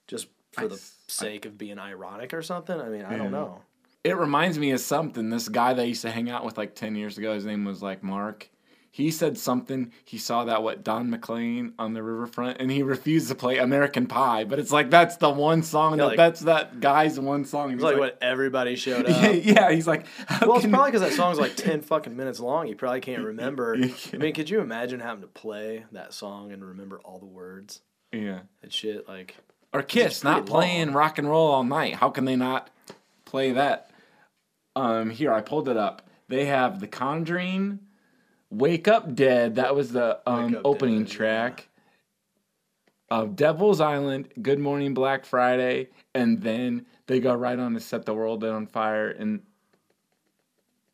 just for I the s- sake of being ironic or something. I mean, I don't know. It reminds me of something. This guy that I used to hang out with like 10 years ago, his name was like Mark. He said something. He saw that what Don McLean on the riverfront, and he refused to play American Pie. But it's like that's the one song. Yeah, that, like- that's that guy's one song. It's like, what everybody showed up. Yeah, yeah, he's like, Well, it's probably because that song's like ten fucking minutes long. You probably can't remember. You I mean, could you imagine having to play that song and remember all the words yeah. and shit? Like, Or Kiss not playing long. rock and roll all night. How can they not play that? Um, here I pulled it up. They have The Conjuring, Wake Up Dead. That was the um, opening Dead, yeah. track. Of Devil's Island, Good Morning Black Friday, and then they go right on to Set the World on Fire and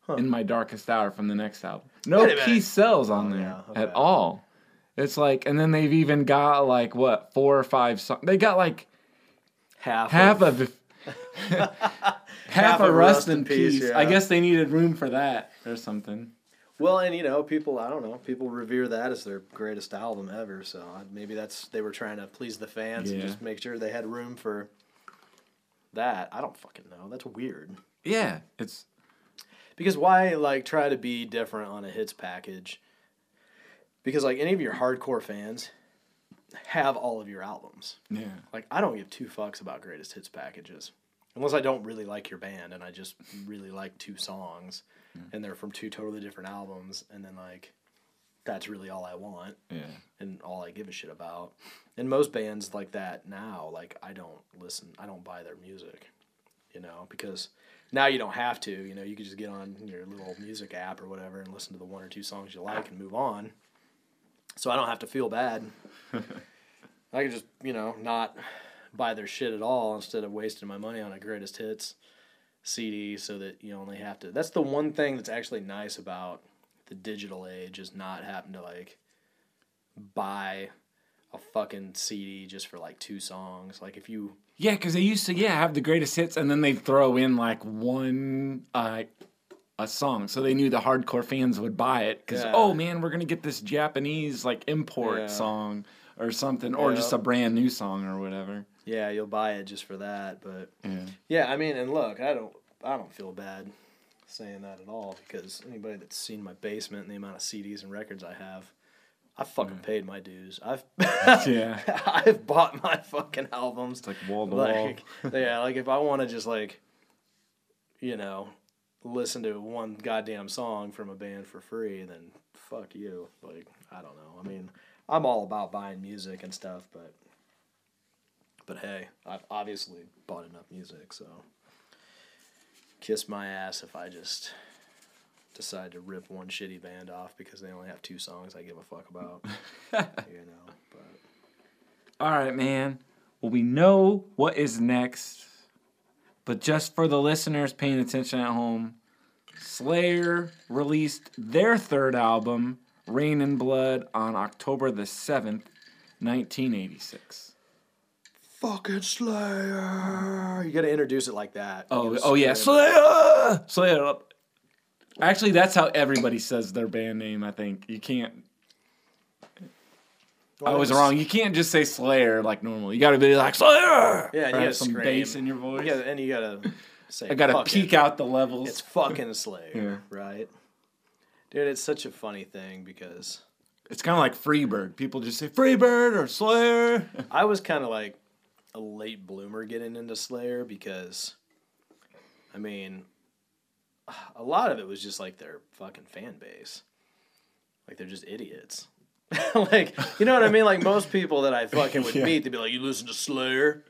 Huh. In My Darkest Hour from the next album. No peace sells on Oh, there yeah, okay. at all. It's like, and then they've even got like what four or five songs. They got like half half of, of half, a of rust in peace. I yeah. guess they needed room for that or something. well, and you know, people. I don't know. People revere that as their greatest album ever. So maybe that's they were trying to please the fans and just make sure they had room for that. I don't fucking know. That's weird. Yeah, it's Because why like try to be different on a hits package? Because like any of your hardcore fans have all of your albums. yeah, Like I don't give two fucks about greatest hits packages. Unless I don't really like your band and I just really like two songs and they're from two totally different albums and then like that's really all I want yeah, and all I give a shit about. And most bands like that now, like I don't listen, I don't buy their music, you know, because now you don't have to, you know, you can just get on your little music app or whatever and listen to the one or two songs you like and move on. So I don't have to feel bad. I can just, you know, not buy their shit at all instead of wasting my money on a greatest hits CD so that you only have to. That's the one thing that's actually nice about the digital age is not having to like buy a fucking CD just for like two songs. Like if you yeah. Because they used to yeah have the greatest hits, and then they would throw in like one uh, a song, so they knew the hardcore fans would buy it. Because Yeah. oh man, we're gonna get this Japanese like import Yeah. song or something, or Yeah. just a brand new song or whatever. yeah, you'll buy it just for that, but Yeah, Yeah, I mean, and look, I don't, I don't feel bad saying that at all because anybody that's seen my basement and the amount of CDs and records I have, I fucking paid my dues. I've, yeah. I've bought my fucking albums. It's like wall to wall. Yeah, like if I want to just like, you know, listen to one goddamn song from a band for free, then fuck you. Like, I don't know. I mean, I'm all about buying music and stuff, but, but hey, I've obviously bought enough music, so kiss my ass if I just decide to rip one shitty band off because they only have two songs I give a fuck about. you know, but All right, man. Well, we know what is next, but just for the listeners paying attention at home, Slayer released their third album, Reign in Blood, on October the 7th, 1986. fucking Slayer. You got to introduce it like that. Oh, oh yeah. Slayer! Slayer! Actually, that's how everybody says their band name, I think. You can't. I was wrong. You can't just say Slayer like normal. You gotta be like Slayer! Yeah, and you have some scream. bass in your voice. You gotta, and you gotta say. I gotta fucking- peek out the levels. It's fucking Slayer, Yeah. right? Dude, it's such a funny thing because It's kind of like Freebird. People just say Freebird or Slayer. I was kind of like a late bloomer getting into Slayer because, I mean, a lot of it was just like their fucking fan base. Like they're just idiots. like, you know what I mean? Like most people that I fucking would Yeah. meet, they'd be like, "You listen to Slayer?"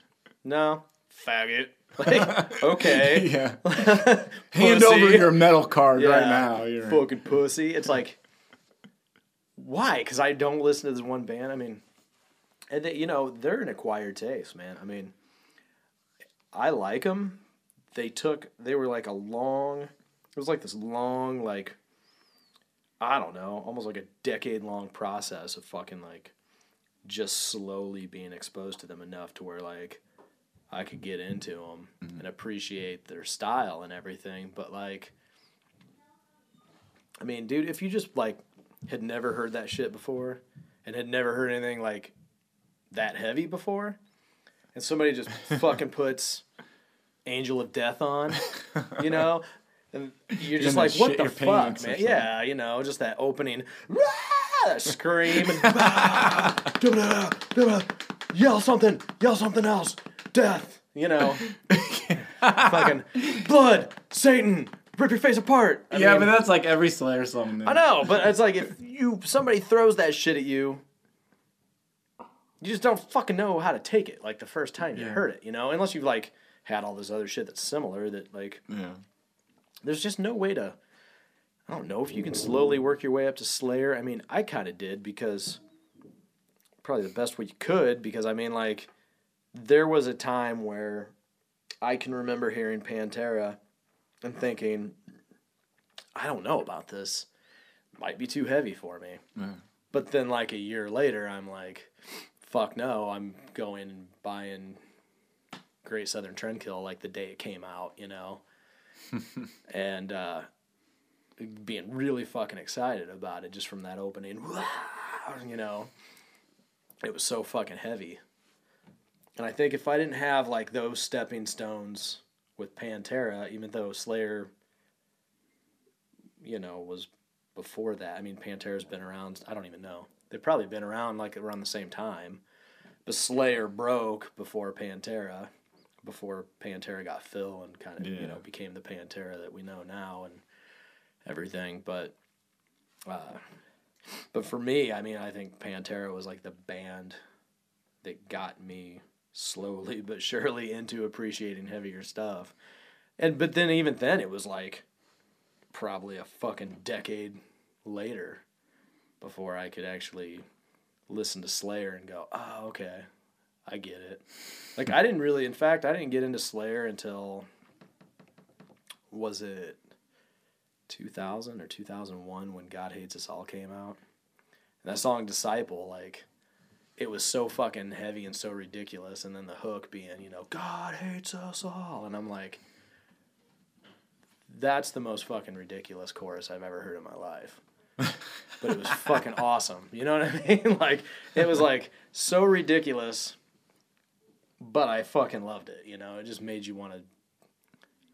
No, faggot. Like, okay. yeah. Hand over your metal card right now. You're fucking pussy. It's like, why? Because I don't listen to this one band. I mean, and they, you know they're an acquired taste, man. I mean, I like them. they took they were like a long it was like this long like I don't know, almost like a decade long process of fucking like just slowly being exposed to them enough to where like I could get into them mm-hmm. and appreciate their style and everything, but like I mean, dude, if you just like had never heard that shit before and had never heard anything like that heavy before, and somebody just fucking puts Angel of Death on, you know, and you're just like, what the fuck, man? Yeah, you know, just that opening, scream and "Ah! da-ba-da, da-ba-da, yell something, yell something else, death, you know, fucking blood, Satan, rip your face apart. I yeah, mean, but that's like every Slayer song. I know, but it's like if you somebody throws that shit at you, you just don't fucking know how to take it. Like the first time you Yeah. heard it, you know, unless you've like had all this other shit that's similar. That like, Yeah. There's just no way to. I don't know if you can slowly work your way up to Slayer. I mean, I kind of did because probably the best way you could. Because I mean, like, there was a time where I can remember hearing Pantera and thinking, I don't know about this. Might be too heavy for me. But then, like a year later, I'm like, fuck no, I'm going and buying Great Southern Trendkill like the day it came out, you know? And uh, being really fucking excited about it just from that opening, you know? It was so fucking heavy. And I think if I didn't have like those stepping stones with Pantera, even though Slayer, you know, was before that. I mean, Pantera's been around. I don't even know. They've probably been around like around the same time. But Slayer broke before Pantera, before Pantera got Phil and kind of you know became the Pantera that we know now and everything. But, uh, but for me, I mean, I think Pantera was like the band that got me slowly but surely into appreciating heavier stuff. And but then even then, it was like probably a fucking decade later before I could actually listen to Slayer and go, oh, okay, I get it. Like, I didn't really, in fact, I didn't get into Slayer until, was it 2000 or 2001 when God Hates Us All came out? And that song, Disciple, like, it was so fucking heavy and so ridiculous. And then the hook being, you know, God hates us all. And I'm like, that's the most fucking ridiculous chorus I've ever heard in my life. but it was fucking awesome. You know what I mean? Like it was like so ridiculous, but I fucking loved it. You know, it just made you want to.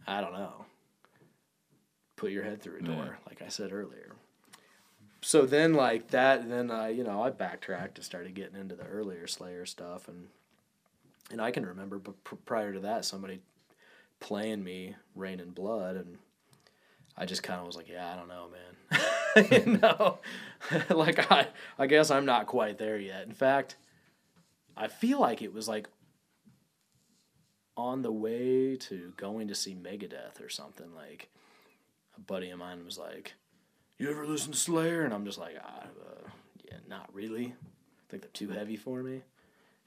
I don't know. Put your head through a door, Yeah. like I said earlier. So then, like that, then I, you know, I backtracked and started getting into the earlier Slayer stuff, and and I can remember, but pr- prior to that, somebody playing me Reign in Blood, and I just kind of was like, yeah, I don't know, man. you know, like I, I guess I'm not quite there yet. In fact, I feel like it was like on the way to going to see Megadeth or something. Like a buddy of mine was like, "You ever listen to Slayer?" And I'm just like, ah, uh, "Yeah, not really. I think they're too heavy for me."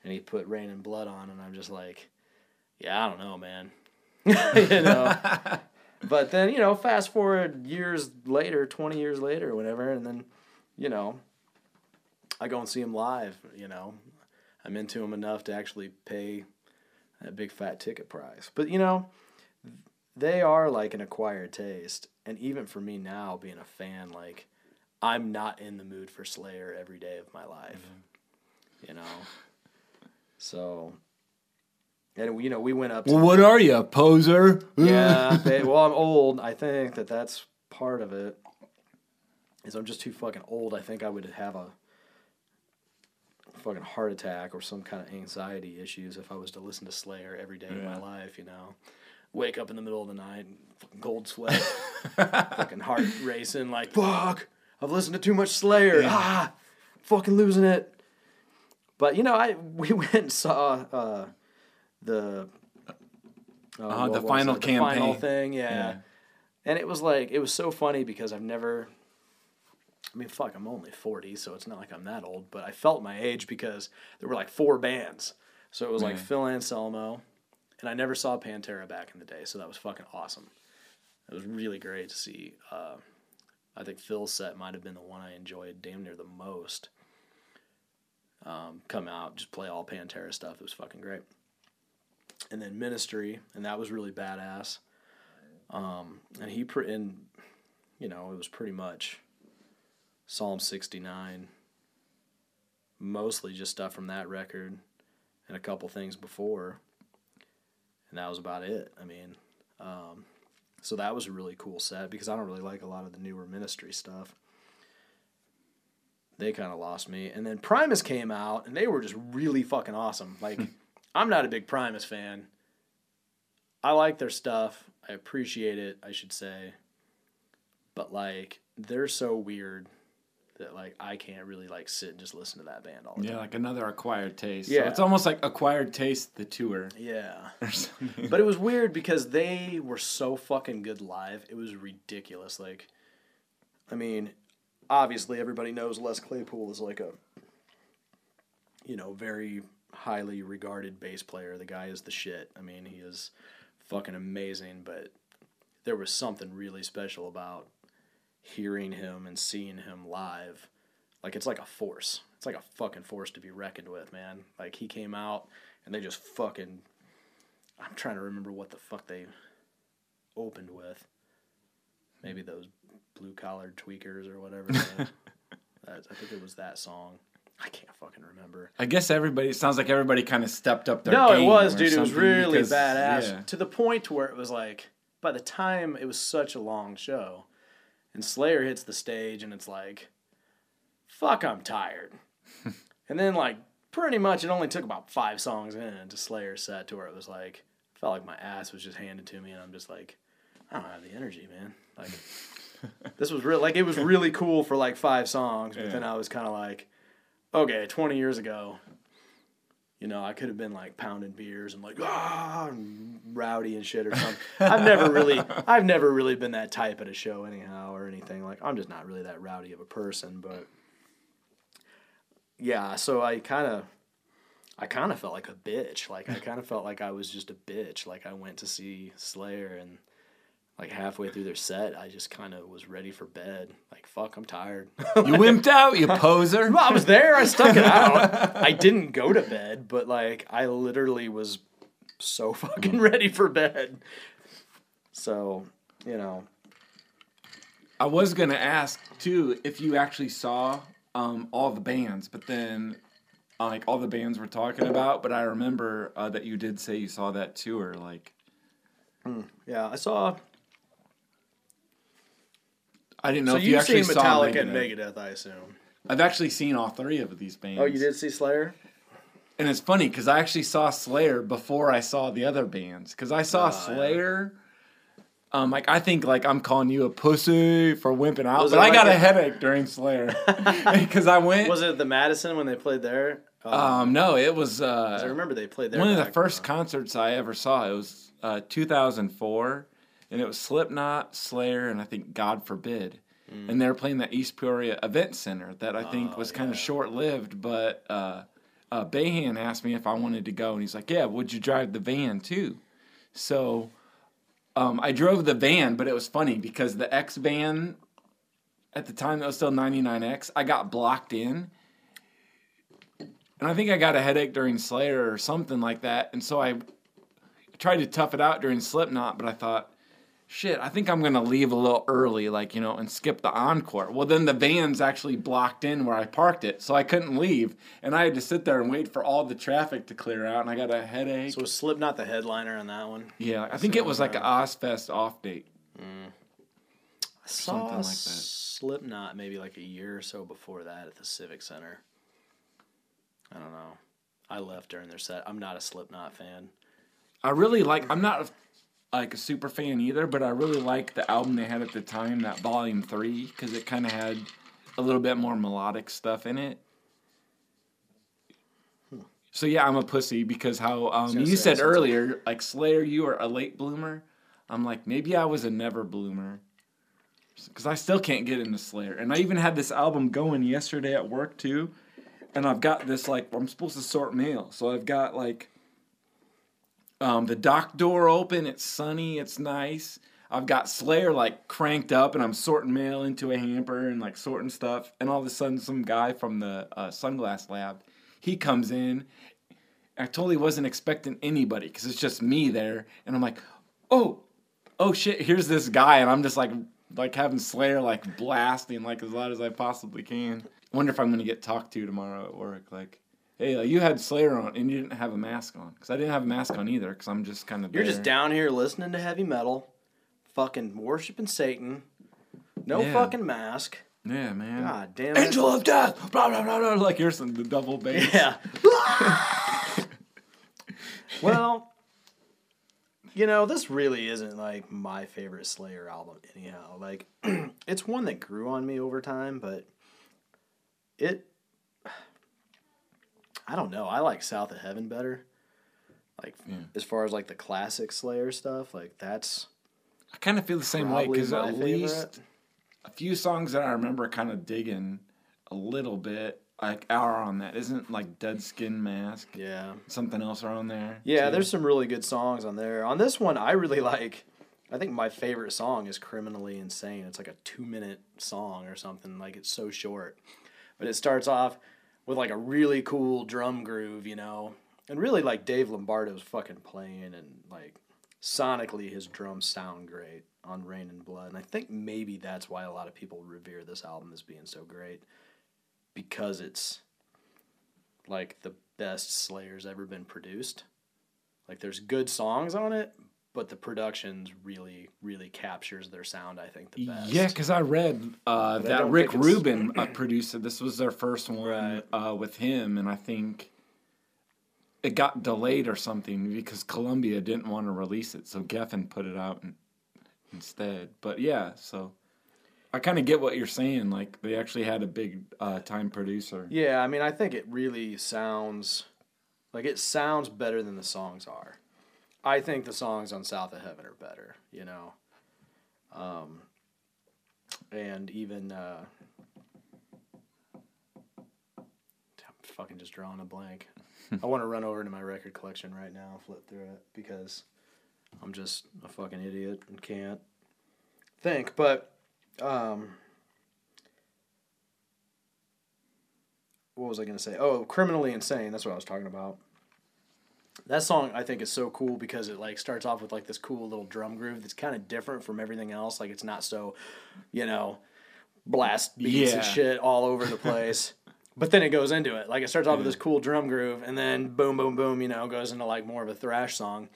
And he put Reign in Blood on, and I'm just like, "Yeah, I don't know, man." you know. But then, you know, fast forward years later, 20 years later, or whatever, and then, you know, I go and see him live, you know. I'm into him enough to actually pay a big fat ticket price. But, you know, they are like an acquired taste. And even for me now, being a fan, like, I'm not in the mood for Slayer every day of my life, mm-hmm. you know. So, and, you know, we went up to. Well, what are you, a poser? Yeah, ba- well, I'm old. I think that that's part of it. Is I'm just too fucking old. I think I would have a fucking heart attack or some kind of anxiety issues if I was to listen to Slayer every day of my life. You know, wake up in the middle of the night, cold sweat, fucking heart racing, like fuck. I've listened to too much Slayer. Ah, fucking losing it. But you know, I we went and saw uh, the uh, Uh-huh, the final? The final campaign. thing, yeah. Yeah. And it was like it was so funny because I've never. I mean, fuck, I'm only forty, so it's not like I'm that old. But I felt my age because there were like four bands, so it was like Yeah. Phil Anselmo, and I never saw Pantera back in the day, so that was fucking awesome. It was really great to see. Uh, I think Phil's set might have been the one I enjoyed damn near the most. Um, come out, just play all Pantera stuff. It was fucking great. And then Ministry, and that was really badass. Um, and he pre- and you know it was pretty much Psalm sixty nine. Mostly just stuff from that record, and a couple things before. And that was about it. I mean, um, so that was a really cool set because I don't really like a lot of the newer ministry stuff. They kind of lost me. And then Primus came out and they were just really fucking awesome. Like, I'm not a big Primus fan. I like their stuff. I appreciate it, I should say. But like, they're so weird that like I can't really like sit and just listen to that band all the Yeah, time. like another acquired taste. Yeah. So it's almost like acquired taste the tour. Yeah. But it was weird because they were so fucking good live. It was ridiculous. Like, I mean, obviously everybody knows Les Claypool is like a, you know, very highly regarded bass player. The guy is the shit. I mean, he is fucking amazing. But there was something really special about hearing him and seeing him live. Like it's like a force. It's like a fucking force to be reckoned with, man. Like he came out and they just fucking I'm trying to remember what the fuck they opened with. Maybe those blue collared tweakers or whatever. That- I think it was that song. I can't fucking remember. I guess everybody. It sounds like everybody kind of stepped up their No, game it was, dude. It was really because- badass yeah. to the point where it was like, by the time it was such a long show, and Slayer hits the stage, and it's like, fuck, I'm tired. and then like pretty much, it only took about five songs in to Slayer set to where it was like, felt like my ass was just handed to me, and I'm just like, I don't have the energy, man. Like, this was real. Like, it was really cool for like five songs, but Yeah. then I was kind of like, okay, 20 years ago, you know, I could have been like pounding beers and like ah and rowdy and shit or something. I've never really, I've never really been that type at a show anyhow or anything. Like I'm just not really that rowdy of a person. But yeah, so I kind of, I kind of felt like a bitch. Like I kind of felt like I was just a bitch. Like I went to see Slayer and like halfway through their set, I just kind of was ready for bed. Like fuck, I'm tired. You wimped out, you poser. Well, I was there. I stuck it out. I didn't go to bed, but like I literally was so fucking ready for bed. So, you know, I was gonna ask too if you actually saw um, all the bands, but then uh, like all the bands we're talking about. But I remember uh, that you did say you saw that tour. Like yeah, I saw. I didn't know So if you you've actually seen saw Metallica and Megadeth. Megadeth, I assume. I've actually seen all three of these bands. Oh, you did see Slayer? And it's funny because I actually saw Slayer before I saw the other bands. Because I saw Oh, yeah. Slayer. Um, like I think like I'm calling you a pussy for wimping out, Was but I like got a, a- headache during Slayer because I went. Was it the Madison when they played there? Um, no, it was. I Uh, remember they played there. one of the first uh, concerts I ever saw. It was uh, 2004, and it was Slipknot, Slayer, and I think God Forbid. And they were playing the East Peoria Event Center that I think Mm. Oh, was kind of yeah. short lived. But uh, uh, Bayhan asked me if I wanted to go, and he's like, "Yeah, would you drive the van too?" So um, I drove the van, but it was funny because the X van at the time that was still 99X, I got blocked in. And I think I got a headache during Slayer or something like that. And so I tried to tough it out during Slipknot, but I thought, shit, I think I'm going to leave a little early, like, you know, and skip the encore. Well, then the van's actually blocked in where I parked it, so I couldn't leave. And I had to sit there and wait for all the traffic to clear out, and I got a headache. So was Slipknot the headliner on that one? yeah, I think it was like an Ozzfest off date. Mm. I saw Something like that. Slipknot maybe like a year or so before that at the Civic Center. I don't know. I left during their set. I'm not a Slipknot fan. I really like. I'm not like a super fan either, but I really like the album they had at the time, that Volume Three, because it kind of had a little bit more melodic stuff in it. So yeah, I'm a pussy because how um, you said earlier, like Slayer, you are a late bloomer. I'm like maybe I was a never bloomer. Because I still can't get into Slayer, and I even had this album going yesterday at work too, and I've got this like I'm supposed to sort mail, so I've got like Um, the dock door open. It's sunny. It's nice. I've got Slayer like cranked up, and I'm sorting mail into a hamper and like sorting stuff. And all of a sudden, some guy from the uh, sunglass lab, he comes in. I totally wasn't expecting anybody because it's just me there, and I'm like, oh, oh shit, here's this guy, and I'm just like, like having Slayer like blasting like as loud as I possibly can. Wonder if I'm gonna get talked to tomorrow at work, like. Hey, like, you had Slayer on and you didn't have a mask on because I didn't have a mask on either because I'm just kind of. You're just down here listening to heavy metal, fucking worshiping Satan. No Yeah. fucking mask. Yeah, man. God damn it. Angel of Death, blah blah blah blah. Like here's some the double bass. Yeah. well, you know, this really isn't like my favorite Slayer album, anyhow. Like, it's one that grew on me over time, but it. I don't know. I like South of Heaven better. Like, Yeah. as far as like the classic Slayer stuff, like that's I kind of feel the same way because at favorite. least a few songs that I remember kind of digging a little bit like are on that. Isn't like Dead Skin Mask? Yeah. Something else are on there. Yeah, too? there's some really good songs on there. On this one, I really like. I think my favorite song is "Criminally Insane." It's like a two-minute song or something. Like it's so short, but it starts off with like a really cool drum groove, you know, and really like Dave Lombardo's fucking playing and like sonically his drums sound great on Reign in Blood, and I think maybe that's why a lot of people revere this album as being so great because it's like the best Slayer's ever been produced. Like there's good songs on it, but the production's really, really captures their sound. I think the best. Yeah, because I read uh, But I that Rick Rubin uh, produced it. This was their first one Right. uh, with him, and I think it got delayed or something because Columbia didn't want to release it, so Geffen put it out in, instead. But yeah, so I kind of get what you're saying. Like they actually had a big uh, time producer. Yeah, I mean, I think it really sounds like it sounds better than the songs are. I think the songs on South of Heaven are better, you know. Um, and even uh, I'm fucking just drawing a blank. I want to run over to my record collection right now, and flip through it because I'm just a fucking idiot and can't think. But um, what was I going to say? Oh, criminally insane. That's what I was talking about. That song I think is so cool because it like starts off with like this cool little drum groove that's kind of different from everything else. Like it's not so, you know, blast beats Yeah. and shit all over the place. but then it goes into it. Like it starts off with this cool drum groove and then boom, boom, boom. You know, goes into like more of a thrash song.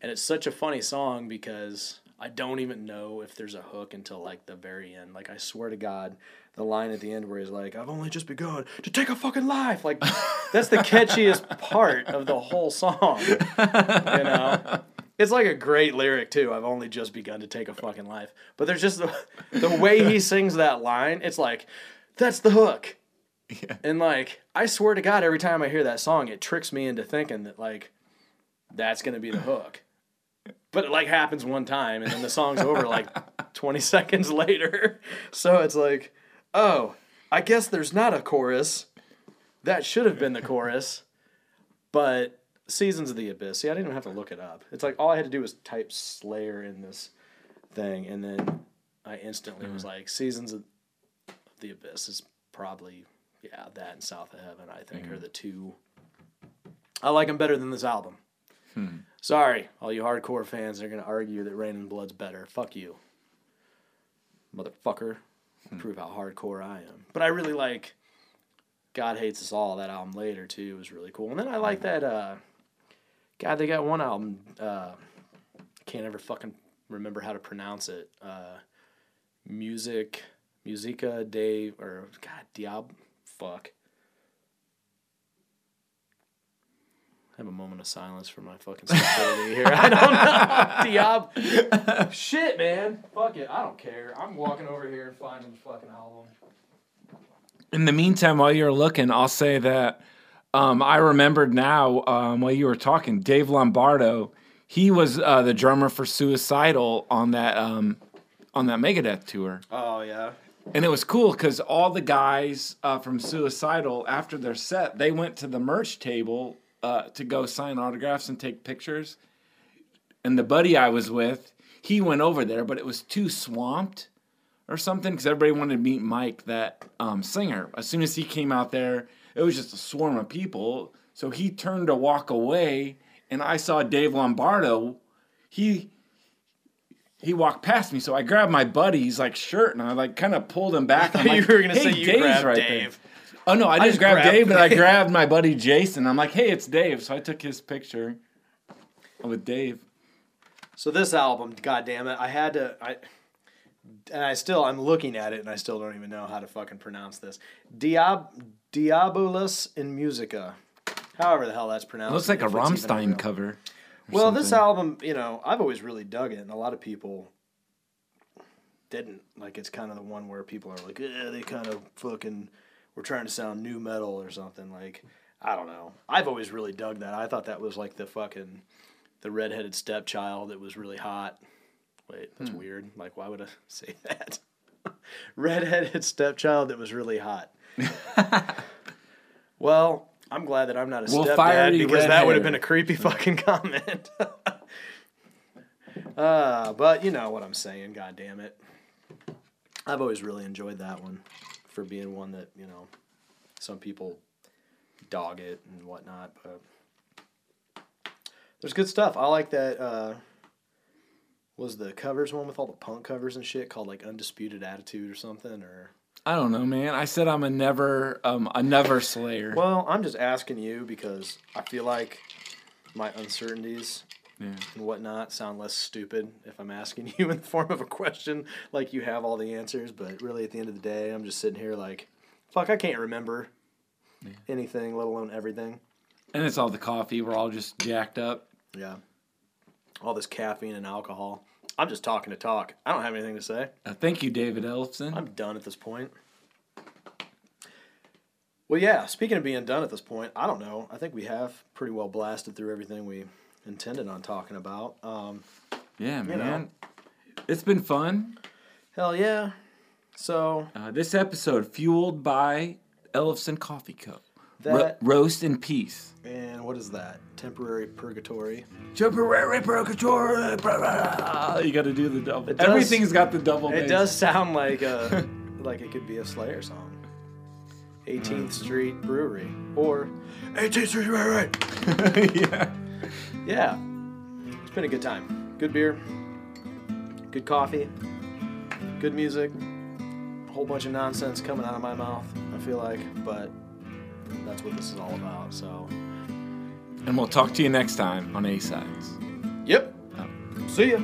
And it's such a funny song because I don't even know if there's a hook until like the very end. Like I swear to God, the line at the end where he's like, "I've only just begun to take a fucking life." Like that's the catchiest part of the whole song. You know. It's like a great lyric too. I've only just begun to take a fucking life. But there's just the, the way he sings that line. It's like that's the hook. Yeah. And like I swear to God, every time I hear that song, it tricks me into thinking that like that's gonna be the hook. But it like happens one time and then the song's over like 20 seconds later. So it's like, oh, I guess there's not a chorus. That should have been the chorus. But Seasons of the Abyss. See, I didn't even have to look it up. It's like all I had to do was type Slayer in this thing, and then I instantly was hmm. like, Seasons of the Abyss is probably yeah that and South of Heaven. I think are hmm. the two. I like them better than this album. Hmm. Sorry, all you hardcore fans are gonna argue that Reign in Blood's better. Fuck you, motherfucker. Prove how hardcore I am. But I really like God Hates Us All. That album later too was really cool. And then I like that. uh God, they got one album. Uh, can't ever fucking remember how to pronounce it. Uh, music, Musica de or God Diab, fuck. Have a moment of silence for my fucking stupidity here. I don't know. Diab. Shit, man. Fuck it. I don't care. I'm walking over here and finding the fucking album. In the meantime, while you're looking, I'll say that um, I remembered now um, while you were talking, Dave Lombardo. He was uh, the drummer for Suicidal on that um, on that Megadeth tour. Oh yeah. And it was cool because all the guys uh, from Suicidal, after their set, they went to the merch table uh, to go sign autographs and take pictures. And the buddy I was with, he went over there, but it was too swamped or something because everybody wanted to meet Mike, that um, singer. As soon as he came out there, it was just a swarm of people. So he turned to walk away, and I saw Dave Lombardo. He he walked past me, so I grabbed my buddy's like shirt and I like kind of pulled him back. I I'm you like, were gonna "Hey, say you Dave's grabbed right there." Dave. Oh no, I didn't just grab grabbed Dave, but I grabbed my buddy Jason. I'm like, hey, it's Dave. So I took his picture with Dave. So this album, god damn it, I had to I and I still I'm looking at it and I still don't even know how to fucking pronounce this. Diab Diabolus in Musica. However the hell that's pronounced. It looks like a Rammstein cover. Well, this album, you know, I've always really dug it, and a lot of people didn't. Like, it's kind of the one where people are like, eh, they kind of fucking were trying to sound nu metal or something. Like, I don't know. I've always really dug that. I thought that was like the fucking the redheaded stepchild that was really hot. Wait, that's Hmm. weird. Like, why would I say that? redheaded stepchild that was really hot. well, I'm glad that I'm not a Well, stepdad because that would have been a creepy fucking comment. uh, but you know what I'm saying. God damn it. I've always really enjoyed that one for being one that you know some people dog it and whatnot, but there's good stuff. I like that. Uh, was the covers one with all the punk covers and shit called like Undisputed Attitude or something or? I don't know, man. I said I'm a never um a never slayer. Well, I'm just asking you because I feel like my uncertainties Yeah. and whatnot sound less stupid if I'm asking you in the form of a question, like you have all the answers. But really, at the end of the day, I'm just sitting here like, fuck, I can't remember anything, let alone everything. And it's all the coffee. We're all just jacked up. Yeah. All this caffeine and alcohol. I'm just talking to talk. I don't have anything to say. Uh, thank you, David Ellison. I'm done at this point. Well, yeah, speaking of being done at this point, I don't know. I think we have pretty well blasted through everything we intended on talking about. Um, yeah, know. man. It's been fun. hell yeah. So, Uh, this episode fueled by Ellison Coffee Co. Ro- That- roast in peace. and what is that? Temporary purgatory. Temporary purgatory. blah, blah. You got to do the double. Does- Everything's got the double. It bass. does sound like a, like it could be a Slayer song. 18th Street Brewery. Or 18th Street Brewery. yeah. Yeah. It's been a good time. Good beer. Good coffee. Good music. A whole bunch of nonsense coming out of my mouth, I feel like. But that's what this is all about. So, And we'll talk to you next time on A Sides. yep. Oh. See ya.